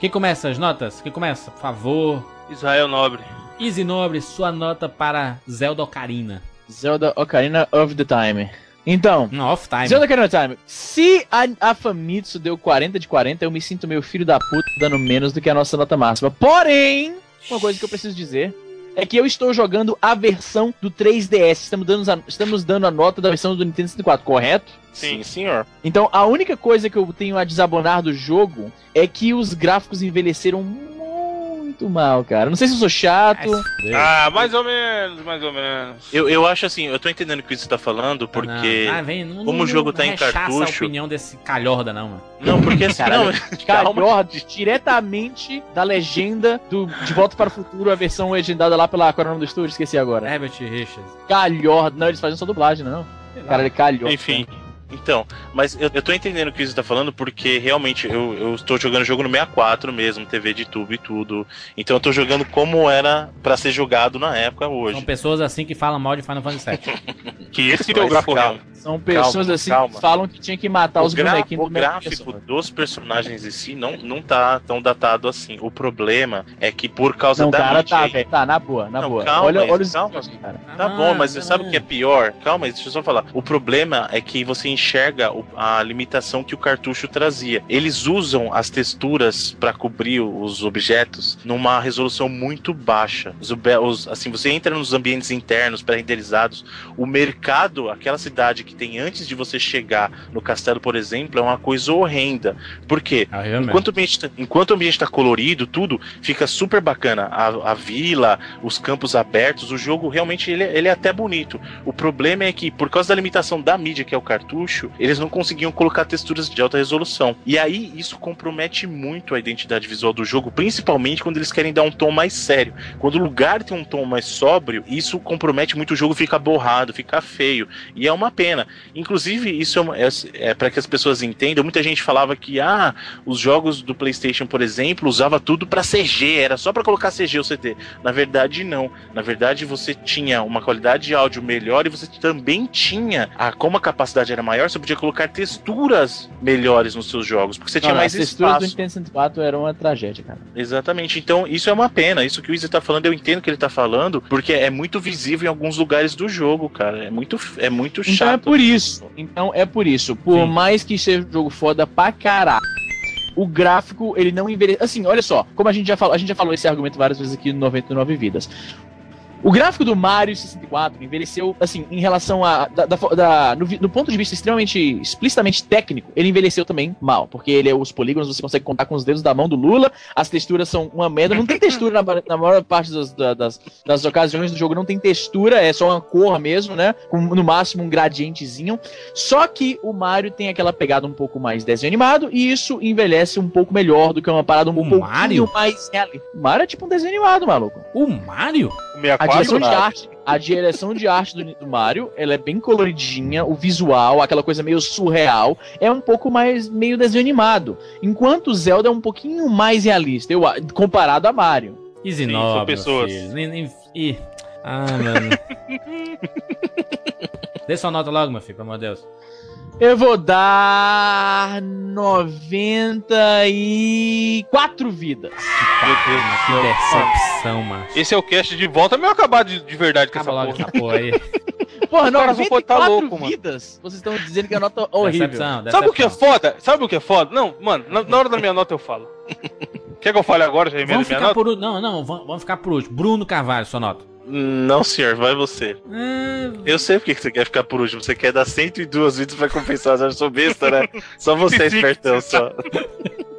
Speaker 1: Quem começa as notas? Quem começa? Por favor.
Speaker 2: Israel Nobre.
Speaker 1: Easy Nobre, sua nota para Zelda Ocarina.
Speaker 4: Zelda Ocarina of the Time. Então,
Speaker 1: no, off time.
Speaker 4: Zelda Ocarina of Time. Se a, a Famitsu deu 40 de 40, eu me sinto meio filho da puta dando menos do que a nossa nota máxima. Porém, uma coisa que eu preciso dizer é que eu estou jogando a versão do 3DS. Estamos dando a, estamos dando a nota da versão do Nintendo 64, correto?
Speaker 3: Sim, senhor.
Speaker 4: Então, a única coisa que eu tenho a desabonar do jogo é que os gráficos envelheceram muito mal, cara. Não sei se eu sou chato.
Speaker 2: Ah, mais ou menos, mais ou menos.
Speaker 3: Eu, eu acho assim, eu tô entendendo o que você tá falando, porque ah, vem, não, como não, o jogo tá em cartucho. a
Speaker 1: opinião desse calhorda, não, mano.
Speaker 3: Não, porque assim, Caralho,
Speaker 4: não, calhorda diretamente da legenda do De Volta para o Futuro, a versão legendada lá pela. Qual é o nome do estúdio? Esqueci agora.
Speaker 1: Herbert Richards.
Speaker 4: Calhorda. Não, eles fazem só dublagem, não. Cara, ele calhorda.
Speaker 3: Enfim. Então, mas eu, eu tô entendendo o que você tá falando porque realmente eu, eu estou jogando jogo no 64 mesmo, TV de tubo e tudo. Então eu tô jogando como era para ser jogado na época hoje.
Speaker 1: São pessoas assim que falam mal de Final Fantasy VII.
Speaker 3: que esse é o gráfico real.
Speaker 4: São pessoas calma, assim calma. que falam que tinha que matar o os bonequinhos
Speaker 3: O gráfico dos personagens em si não, não tá tão datado assim. O problema é que por causa
Speaker 4: não,
Speaker 3: da
Speaker 4: cara, tá, velho. Tá, na boa, na não, boa.
Speaker 3: Calma, olha, olha os calma, cara. Tá ah, bom, mas você sabe o que é pior? Calma, deixa eu só falar. O problema é que você enxerga a limitação que o cartucho trazia. Eles usam as texturas para cobrir os objetos numa resolução muito baixa. Os, os, assim, você entra nos ambientes internos pré-renderizados, o mercado, aquela cidade que que tem antes de você chegar no castelo, por exemplo, é uma coisa horrenda. Por quê? Ah, enquanto, o ambiente, tá, enquanto o ambiente está colorido, tudo fica super bacana. A, a, vila, os campos abertos, o jogo realmente ele, ele é até bonito. O problema é que, por causa da limitação da mídia, que é o cartucho, eles não conseguiam colocar texturas de alta resolução. E aí isso compromete muito a identidade visual do jogo, principalmente quando eles querem dar um tom mais sério. Quando o lugar tem um tom mais sóbrio, isso compromete muito o jogo, fica borrado, fica feio. E é uma pena bacana. Inclusive, isso é, é, é para que as pessoas entendam. Muita gente falava que ah, os jogos do PlayStation, por exemplo, usava tudo para CG, era só para colocar CG o CD. Na verdade, não. Na verdade, você tinha uma qualidade de áudio melhor e você também tinha, a, como a capacidade era maior, você podia colocar texturas melhores nos seus jogos, porque você não, tinha mais espaço. As texturas do
Speaker 4: Nintendo 64 eram uma tragédia, cara.
Speaker 3: Exatamente. Então, isso é uma pena. Isso que o Izzy tá falando, eu entendo que ele tá falando, porque é muito visível em alguns lugares do jogo, cara. É muito, é muito chato.
Speaker 4: Então é por isso. Então é por isso. Por Sim. mais que seja um jogo foda pra caralho. o gráfico, ele não envelheceu. Assim, olha só, como a gente já falou, a gente já falou esse argumento várias vezes aqui no 99 Vidas. O gráfico do Mario 64 envelheceu, assim, em relação a. Da, da, da no, no, ponto de vista extremamente explicitamente técnico, ele envelheceu também mal. Porque ele é os polígonos, você consegue contar com os dedos da mão do Lula, as texturas são uma merda. Não tem textura na, na maior parte das, das, das, ocasiões do jogo, não tem textura, é só uma cor mesmo, né? Com no máximo um gradientezinho. Só que o Mario tem aquela pegada um pouco mais desenho animado, e isso envelhece um pouco melhor do que uma parada um o pouquinho
Speaker 1: Mario?
Speaker 4: mais. O Mario é tipo um desenho animado, maluco.
Speaker 1: O Mario?
Speaker 2: O 64?
Speaker 4: A direção de arte, a direção de arte do, do, Mario, ela é bem coloridinha, o visual, aquela coisa meio surreal, é um pouco mais meio desenho animado. Enquanto o Zelda é um pouquinho mais realista, eu, comparado a Mario.
Speaker 1: Easy Sim, são pessoas. E, ah, mano. Dê sua nota logo, meu filho, pelo amor de Deus.
Speaker 4: Eu vou dar 94 vidas.
Speaker 1: Meu Deus, que decepção, mano.
Speaker 2: Esse é o cast de volta, mas eu acabar de, de verdade com
Speaker 1: Acaba
Speaker 2: essa
Speaker 1: logo
Speaker 2: porra.
Speaker 1: essa porra aí.
Speaker 4: Porra, 94 tá louco, vidas. Mano. Vocês estão dizendo que a nota é horrível. Decepção,
Speaker 2: decepção. Sabe o que é foda? Sabe o que é foda? Não, mano, na, na hora da minha nota eu falo. Quer que eu fale agora, já
Speaker 1: vamos ficar minha por, nota? Não, não, vamos ficar por último. Bruno Carvalho, sua nota.
Speaker 3: Não, senhor, vai você. Hum... Eu sei porque você quer ficar por último. Você quer dar 102 vídeos pra compensar. Eu sou besta, né? Só você é espertão, só.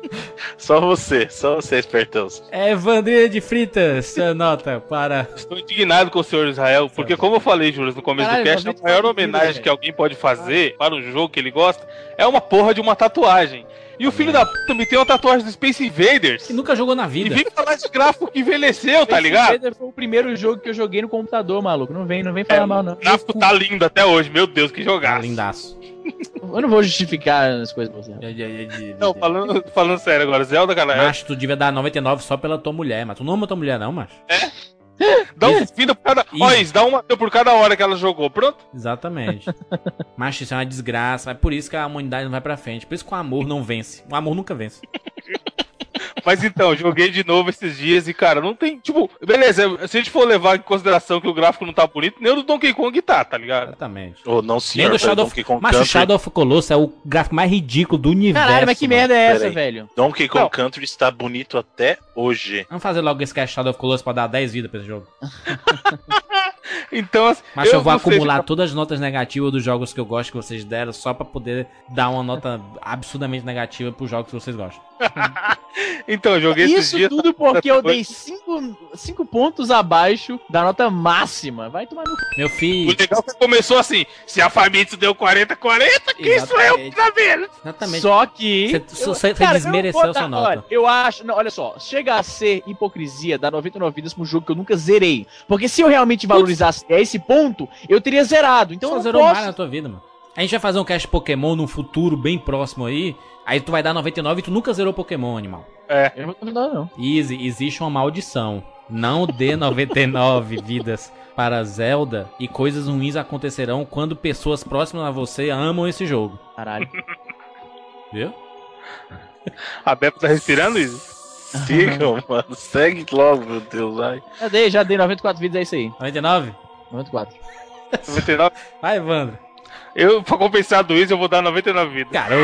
Speaker 3: Só você, só você é espertão.
Speaker 1: É, Vandrinha de Fritas, sua nota para.
Speaker 2: Estou indignado com o senhor Israel, porque, como eu falei, Júlio, no começo Caralho, do cast, a maior homenagem que alguém pode fazer para um jogo que ele gosta é uma porra de uma tatuagem. E o filho da puta me tem uma tatuagem do Space Invaders.
Speaker 1: Que nunca jogou na vida.
Speaker 2: E vem falar de gráfico que envelheceu, tá ligado? Space Invaders
Speaker 4: foi o primeiro jogo que eu joguei no computador, maluco. Não vem, não vem falar é, mal, não. O
Speaker 2: gráfico tá lindo até hoje, meu Deus, que jogar.
Speaker 1: Tá lindaço.
Speaker 4: Eu não vou justificar as coisas pra você.
Speaker 2: Não, falando, falando sério agora, Zelda, galera.
Speaker 1: Macho, tu devia dar 99 só pela tua mulher, mas tu não ama tua mulher, não, macho.
Speaker 2: É? Dá um vida por cada. Olha isso, dá uma por cada hora que ela jogou, pronto?
Speaker 1: Exatamente. Mas isso é uma desgraça. É por isso que a humanidade não vai pra frente. Por isso que o amor não vence. O amor nunca vence.
Speaker 2: Mas então, joguei de novo esses dias e, cara, não tem. Tipo, beleza, se a gente for levar em consideração que o gráfico não tá bonito, nem o do Donkey Kong tá, tá ligado?
Speaker 1: Exatamente.
Speaker 3: Ou não, senhor,
Speaker 1: nem do Shadow of... Mas o Shadow of Colossus é o gráfico mais ridículo do universo.
Speaker 4: Caralho, mas que mano. merda é essa, velho?
Speaker 3: Donkey Kong não. Country está bonito até hoje.
Speaker 1: Vamos fazer logo esse cast Shadow of Colossus pra dar 10 vidas pra esse jogo.
Speaker 2: então, assim,
Speaker 1: Mas eu, eu vou acumular se... todas as notas negativas dos jogos que eu gosto que vocês deram, só pra poder dar uma nota absurdamente negativa pros jogos que vocês gostam.
Speaker 2: então, eu joguei Isso esses
Speaker 4: dias. Isso tudo porque eu dei 5 pontos abaixo da nota máxima. Vai tomar no.
Speaker 1: Meu filho.
Speaker 2: O legal é que começou assim: se a Famitsu deu 40, 40, quem sou eu pra ver?
Speaker 1: Exatamente.
Speaker 4: Só que.
Speaker 1: Você desmereceu sua nota.
Speaker 4: Olha, eu acho. Não, olha só. Chega a ser hipocrisia dar 99 vidas pra um jogo que eu nunca zerei. Porque se eu realmente valorizasse a esse ponto, eu teria zerado. Então Só eu não
Speaker 1: zerou
Speaker 4: posso...
Speaker 1: mais na tua vida, mano. A gente vai fazer um cast Pokémon num futuro bem próximo aí. Aí tu vai dar 99 e tu nunca zerou Pokémon, animal.
Speaker 2: É.
Speaker 4: Eu não vou não.
Speaker 1: Easy, existe uma maldição. Não dê 99 vidas para Zelda e coisas ruins acontecerão quando pessoas próximas a você amam esse jogo.
Speaker 4: Caralho.
Speaker 1: Viu?
Speaker 2: A Beppo tá respirando, Easy?
Speaker 3: Sigam, mano. Segue logo, meu Deus, vai.
Speaker 4: Já dei, já dei 94 vidas, é isso aí.
Speaker 1: 99?
Speaker 4: 94.
Speaker 2: 99?
Speaker 1: Vai, Evandro.
Speaker 2: Eu, pra compensar do Easy, eu vou dar 99 vidas.
Speaker 1: Garoto!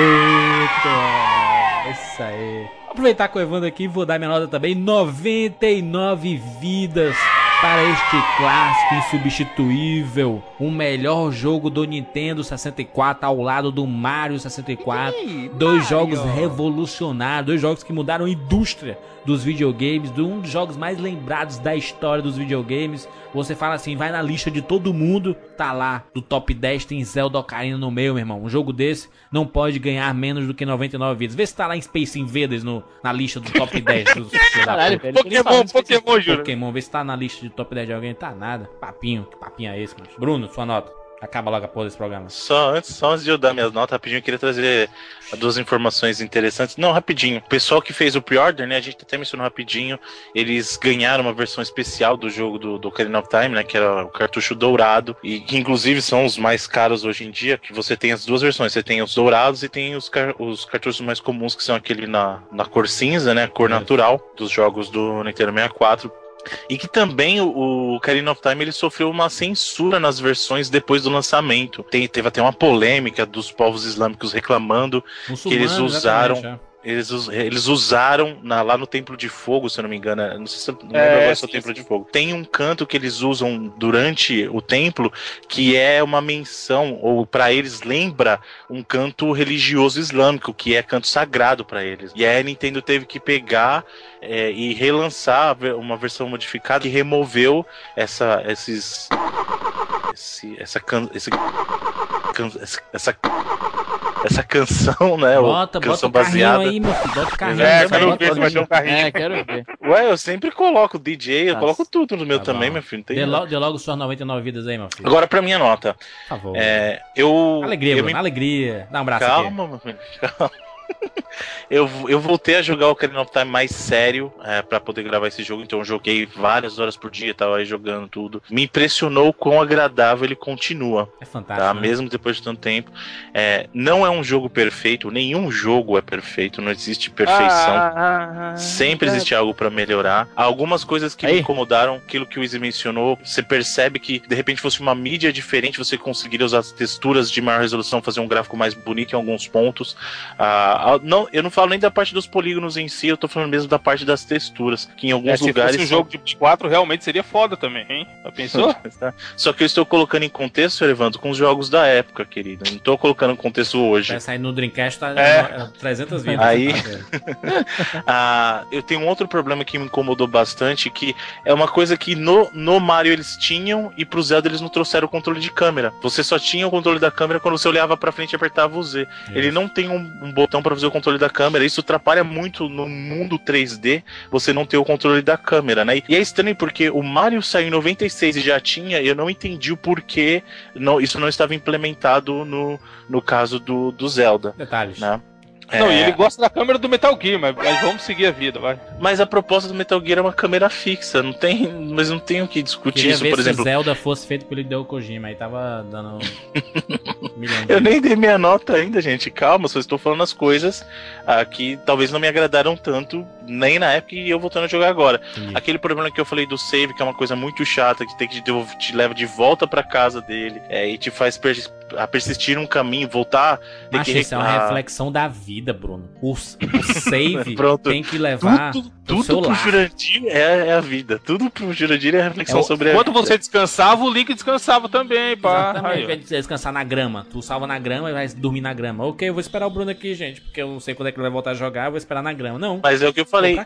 Speaker 1: Isso aí. Vou aproveitar com o Evandro aqui e vou dar minha nota também. 99 vidas para este clássico insubstituível, o melhor jogo do Nintendo 64 ao lado do Mario 64. Ih, dois Mario. jogos revolucionários, dois jogos que mudaram a indústria dos videogames, de um dos jogos mais lembrados da história dos videogames. Você fala assim, vai na lista de todo mundo, tá lá, do top 10 tem Zelda Ocarina no meio, meu irmão. Um jogo desse não pode ganhar menos do que 99 vidas. Vê se tá lá em Space Invaders no, na lista do top 10 dos
Speaker 2: Caralho, velho, Pokémon, Pokémon,
Speaker 1: juro. Pokémon, vê se tá na lista de top 10 de alguém. Tá nada. Papinho, que papinho é esse, mano? Bruno, sua nota. Acaba logo a porra desse programa.
Speaker 3: Só antes, só antes de eu dar minhas notas, rapidinho, eu queria trazer duas informações interessantes. Não, rapidinho. O pessoal que fez o pre-order, né? A gente até mencionou rapidinho. Eles ganharam uma versão especial do jogo do, do Ocarina of Time, né? Que era o cartucho dourado. E que inclusive são os mais caros hoje em dia. Que você tem as duas versões. Você tem os dourados e tem os, car os cartuchos mais comuns, que são aquele na, na cor cinza, né? Cor natural dos jogos do Nintendo 64 e que também o, Ocarina of Time ele sofreu uma censura nas versões depois do lançamento. Tem, teve até uma polêmica dos povos islâmicos reclamando que eles usaram. Eles, eles usaram na, lá no Templo de Fogo, se eu não me engano. Não sei se não lembro é, agora se é o Templo de Fogo. Tem um canto que eles usam durante o templo que é uma menção, ou para eles lembra um canto religioso islâmico, que é canto sagrado para eles. E aí a Nintendo teve que pegar é, e relançar uma versão modificada e removeu essa, esses. Esse, essa, esse, essa essa canção, né?
Speaker 1: Bota, canção bota baseada. aí, meu filho. Bota o carrinho. É,
Speaker 3: quero ver se vai ter um carrinho. É, quero ver. Ué, eu sempre coloco DJ, eu Nossa. coloco tudo no meu tá também, bom. meu filho. Tem
Speaker 1: dê, lo, dê logo suas 99 vidas aí, meu filho.
Speaker 3: Agora pra minha nota.
Speaker 1: Por favor.
Speaker 3: É, eu.
Speaker 1: Alegria,
Speaker 3: eu
Speaker 1: Bruno, me... alegria. Dá um abraço
Speaker 3: Calma,
Speaker 1: aqui.
Speaker 3: meu filho. Calma eu, eu voltei a jogar o Ocarina of Time mais sério é, para poder gravar esse jogo, então eu joguei várias horas por dia, tava aí jogando tudo. Me impressionou o quão agradável ele continua.
Speaker 1: É fantástico. Tá?
Speaker 3: Né? Mesmo depois de tanto tempo. É, não é um jogo perfeito, nenhum jogo é perfeito, não existe perfeição. Ah, Sempre existe algo para melhorar. Algumas coisas que aí. me incomodaram, aquilo que o Izzy mencionou, você percebe que de repente fosse uma mídia diferente, você conseguiria usar as texturas de maior resolução, fazer um gráfico mais bonito em alguns pontos. Ah, não, eu não falo nem da parte dos polígonos em si, eu tô falando mesmo da parte das texturas, que em alguns é, lugares. Se
Speaker 2: fosse um jogo de 4 realmente seria foda também, hein? Já pensou?
Speaker 3: Só que eu estou colocando em contexto, Evandro, com os jogos da época, querido. não tô colocando em contexto hoje.
Speaker 1: Vai sair no Dreamcast tá é. 300 vidas.
Speaker 3: Aí, ah, eu tenho um outro problema que me incomodou bastante, que é uma coisa que no, no Mario eles tinham e pro Zelda eles não trouxeram o controle de câmera. Você só tinha o controle da câmera quando você olhava para frente e apertava o Z. Isso. Ele não tem um, um botão para fazer o controle da câmera. Isso atrapalha muito no mundo 3D você não ter o controle da câmera, né? E é estranho porque o Mario saiu em 96 e já tinha, e eu não entendi o porquê não, isso não estava implementado no, no caso do, do Zelda.
Speaker 1: Detalhes. Né?
Speaker 2: Não, é... e ele gosta da câmera do Metal Gear, mas, mas, vamos seguir a vida, vai.
Speaker 3: Mas a proposta do Metal Gear é uma câmera fixa, não tem, mas não tem o que discutir Queria isso,
Speaker 1: ver
Speaker 3: por
Speaker 1: se
Speaker 3: exemplo.
Speaker 1: Se Zelda fosse feito pelo Hideo Kojima, aí tava dando
Speaker 3: Eu nem dei minha nota ainda, gente. Calma, só estou falando as coisas ah, que talvez não me agradaram tanto, nem na época e eu voltando a jogar agora. Entendi. Aquele problema que eu falei do save, que é uma coisa muito chata, que tem que te, te leva de volta para casa dele, é, e te faz per a persistir um caminho, voltar.
Speaker 1: Mas isso é uma reflexão da vida, Bruno. O, o save tem que levar.
Speaker 3: Tudo, tudo, pro Jurandir é, é, a vida. Tudo pro Jurandir é a reflexão é, sobre
Speaker 2: a Quando você descansava, o Link descansava também, pá.
Speaker 1: Exatamente, vai descansar na grama. Tu salva na grama e vai dormir na grama. Ok, eu vou esperar o Bruno aqui, gente, porque eu não sei quando é que ele vai voltar a jogar, eu vou esperar na grama. Não.
Speaker 3: Mas é o que eu falei.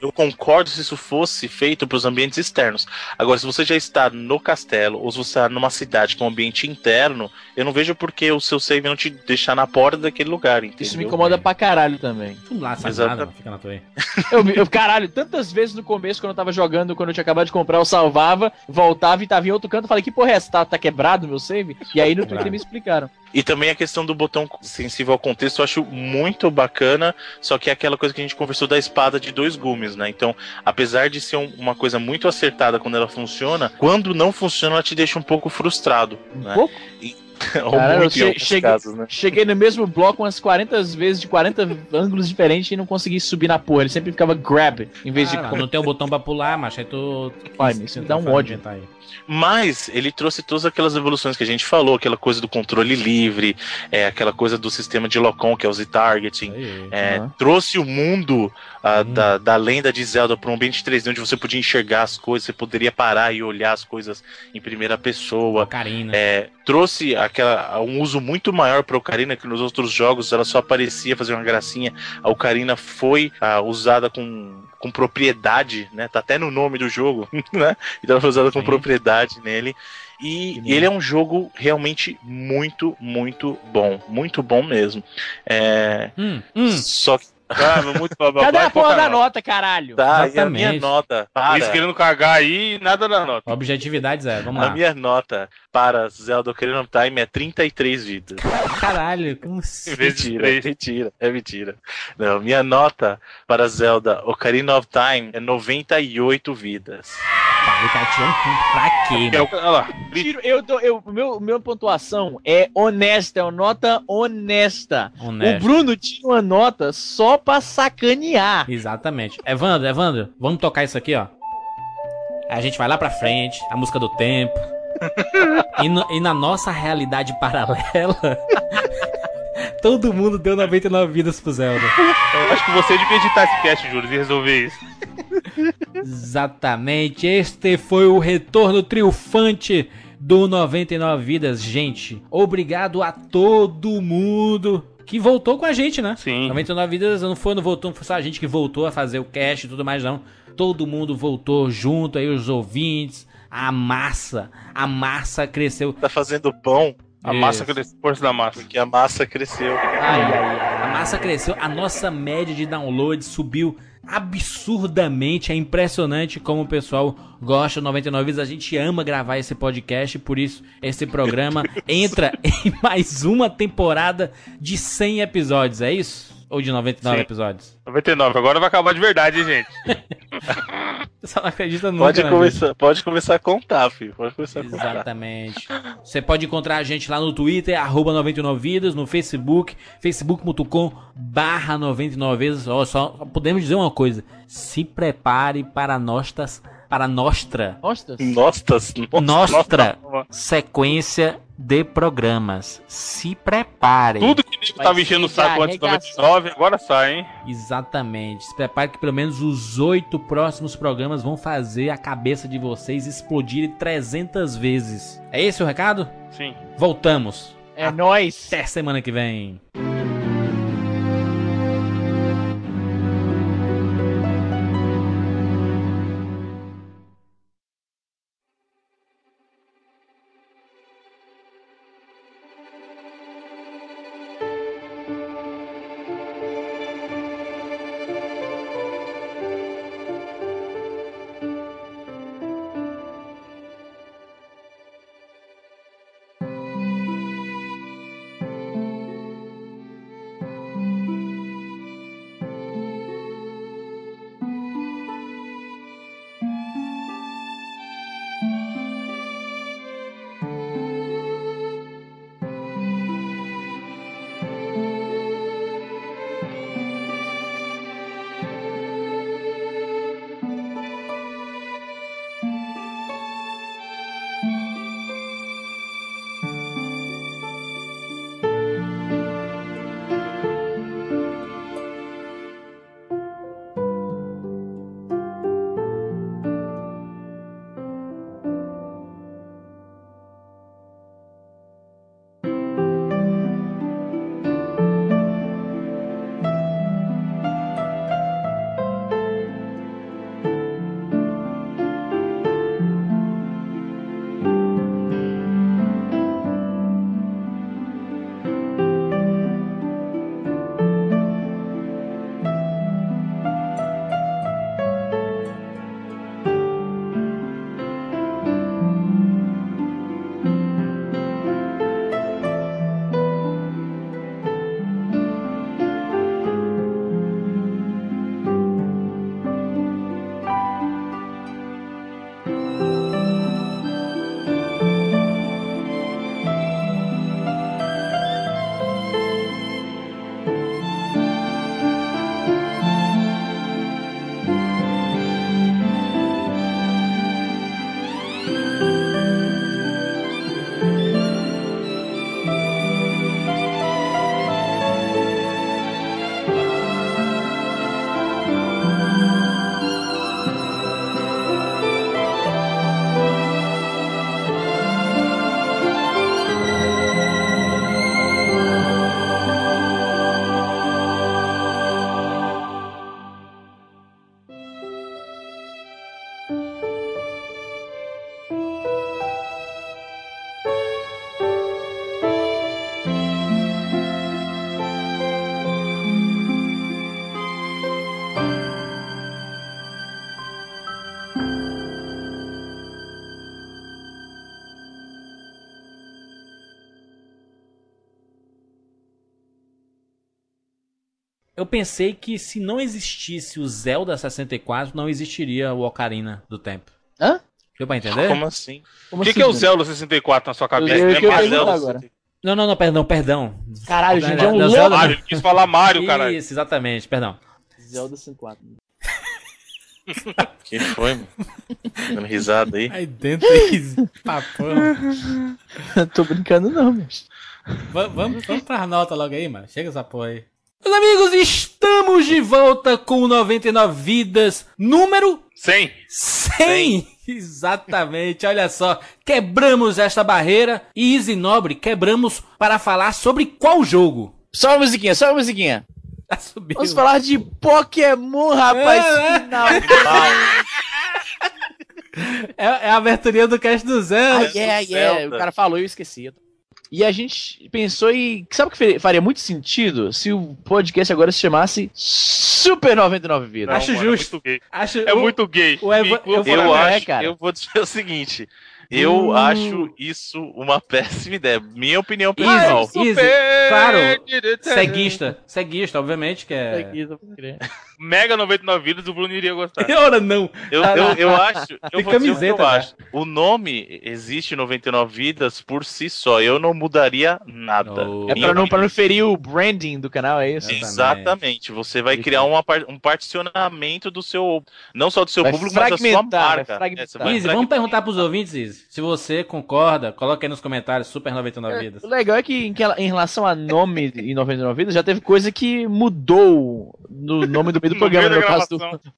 Speaker 3: Eu concordo se isso fosse feito pros ambientes externos. Agora, se você já está no castelo, ou se você está numa cidade com um ambiente interno, eu não vejo por que o seu save não te deixar na porta daquele lugar, entendeu?
Speaker 4: Isso me incomoda pra caralho também.
Speaker 1: Tu lá, sabe nada, fica na tua aí.
Speaker 4: eu, eu, caralho, tantas vezes no começo, quando eu tava jogando, quando eu tinha acabado de comprar, eu salvava, voltava e tava em outro canto, falei, que porra é essa? Tá, tá quebrado meu save? E aí no Twitter me explicaram.
Speaker 3: E também a questão do botão sensível ao contexto eu acho muito bacana, só que é aquela coisa que a gente conversou da espada de dois gumes, né? Então, apesar de ser um, uma coisa muito acertada quando ela funciona, quando não funciona ela te deixa um pouco frustrado. Um né? pouco? E,
Speaker 4: Cara, eu che cheguei, casos, né? cheguei no mesmo bloco umas 40 vezes de 40 ângulos diferentes e não consegui subir na porra. Ele sempre ficava grab em vez ah,
Speaker 1: de. Não tem o botão pra pular, mas aí tu.
Speaker 4: Pai, isso me dá um ódio. Aí.
Speaker 3: Mas ele trouxe todas aquelas evoluções que a gente falou, aquela coisa do controle livre, é, aquela coisa do sistema de locom, que é o Z-Targeting. É, uhum. Trouxe o mundo uh, da, da lenda de Zelda para um ambiente 3D onde você podia enxergar as coisas, você poderia parar e olhar as coisas em primeira pessoa.
Speaker 1: Ocarina.
Speaker 3: É, trouxe aquela, um uso muito maior para a Ocarina, que nos outros jogos ela só aparecia fazer uma gracinha. A Ocarina foi uh, usada com com propriedade, né? Tá até no nome do jogo, né? Então foi usada com Sim. propriedade nele. E ele é um jogo realmente muito, muito bom. Muito bom mesmo. É... Hum, hum. Só que
Speaker 4: ah, muito Cadê a porra da nota, caralho?
Speaker 3: Tá, Exatamente. a minha nota.
Speaker 2: Para. Isso querendo cagar aí nada da nota.
Speaker 1: Objetividade zero, vamos
Speaker 3: lá.
Speaker 1: A
Speaker 3: minha nota para Zelda Ocarina of Time é 33 vidas.
Speaker 1: Caralho, como assim?
Speaker 3: Mentira, é mentira, é mentira. Não, minha nota para Zelda Ocarina of Time é 98 vidas.
Speaker 1: Tá, o cara tirou um ponto pra quê?
Speaker 4: Eu, olha lá. Tiro, eu, tô, eu, meu, meu pontuação é honesta, é uma nota honesta. Honesto. O Bruno tira uma nota só pra sacanear.
Speaker 1: Exatamente. Evandro, Evandro, vamos tocar isso aqui, ó. A gente vai lá pra frente, a música do tempo. e, no, e na nossa realidade paralela, Todo mundo deu 99 vidas pro Zelda.
Speaker 2: Eu acho que você devia editar esse cast, Júlio, e resolver isso.
Speaker 1: Exatamente. Este foi o retorno triunfante do 99 Vidas. Gente, obrigado a todo mundo que voltou com a gente, né?
Speaker 2: Sim.
Speaker 1: 99 Vidas não foi, não voltou, não foi só a gente que voltou a fazer o cast e tudo mais, não. Todo mundo voltou junto aí, os ouvintes, a massa. A massa cresceu.
Speaker 3: Tá fazendo pão.
Speaker 2: A massa cresceu, força da massa.
Speaker 3: Porque a massa cresceu.
Speaker 1: Ai, ai. A massa cresceu, a nossa média de download subiu absurdamente. É impressionante como o pessoal gosta do 99 vezes. A gente ama gravar esse podcast, por isso esse programa entra em mais uma temporada de 100 episódios, é isso? Ou de 99 Sim. episódios?
Speaker 2: 99, agora vai acabar de verdade, gente.
Speaker 1: Só não acredita nunca,
Speaker 3: pode começar, Pode começar a contar, filho. Pode começar a
Speaker 1: contar. Exatamente. Você pode encontrar a gente lá no Twitter, arroba 99vidas, no Facebook, facebook.com barra 99vidas. Ó, só podemos dizer uma coisa. Se prepare para nostas para nostra.
Speaker 3: Nostras? Nostras.
Speaker 1: Nostra sequência de programas. Se prepare.
Speaker 2: Tudo que nego tava enchendo o saco antes de 99, agora sai, hein?
Speaker 1: Exatamente. Se prepare que pelo menos os oito próximos programas vão fazer a cabeça de vocês explodir 300 vezes. É esse o recado?
Speaker 2: Sim.
Speaker 1: Voltamos.
Speaker 4: É nóis.
Speaker 1: Até semana que vem. Pensei que se não existisse o Zelda 64, não existiria o Ocarina do Tempo.
Speaker 4: Hã?
Speaker 1: Deu pra entender?
Speaker 3: Como assim?
Speaker 2: o que, assim, que é o Zelda 64 na sua cabeça?
Speaker 4: Eu, eu, eu, Zelda agora.
Speaker 1: Não, não, não, perdão, perdão.
Speaker 4: Caralho, gente, é um louco.
Speaker 2: Mario, ele quis falar Mario, caralho.
Speaker 1: Isso, exatamente, perdão.
Speaker 4: Zelda 64.
Speaker 3: Quem foi, mano? Dando risada aí.
Speaker 1: Aí dentro aí, papão.
Speaker 4: Tô brincando não, mas.
Speaker 1: vamos, vamos pra nota logo aí, mano. Chega essa porra aí. Meus amigos, estamos de volta com 99 Vidas, número
Speaker 2: 100.
Speaker 1: 100! Exatamente, olha só. Quebramos esta barreira e Easy Nobre quebramos para falar sobre qual jogo?
Speaker 4: Só uma musiquinha, só uma musiquinha. Tá Vamos falar de Pokémon, rapaz. É, final.
Speaker 1: é, é a aberturinha do cast do Zelda.
Speaker 4: Ah, yeah, yeah. O cara falou e eu esqueci. E a gente pensou em. Sabe o que faria muito sentido se o podcast agora se chamasse Super 99 Vidas?
Speaker 1: Acho mano, justo.
Speaker 2: É muito gay.
Speaker 1: Acho,
Speaker 2: é
Speaker 1: o,
Speaker 2: muito gay.
Speaker 3: O eu, eu, eu acho, é, eu vou dizer o seguinte: eu hum. acho isso uma péssima ideia. Minha opinião pessoal.
Speaker 1: Easy, easy. Claro, ceguista. Ceguista, obviamente que é. Ceguista,
Speaker 2: Mega 99 vidas, o Bruno iria gostar.
Speaker 1: Ora, não.
Speaker 3: Eu, eu, eu acho. Eu vou camiseta, o eu acho. O nome existe 99 vidas por si só. Eu não mudaria nada.
Speaker 4: Oh. É pra não, pra não ferir o branding do canal, é isso?
Speaker 3: Exatamente. Você vai criar uma, um particionamento do seu. Não só do seu vai público, mas da sua marca.
Speaker 1: É, Izzy, vamos perguntar pros ouvintes, Izzy. Se você concorda, coloca aí nos comentários, Super 99 é, Vidas.
Speaker 4: O legal é que em, em relação a nome em 99 Vidas, já teve coisa que mudou no nome do meio do programa. No, no caso do,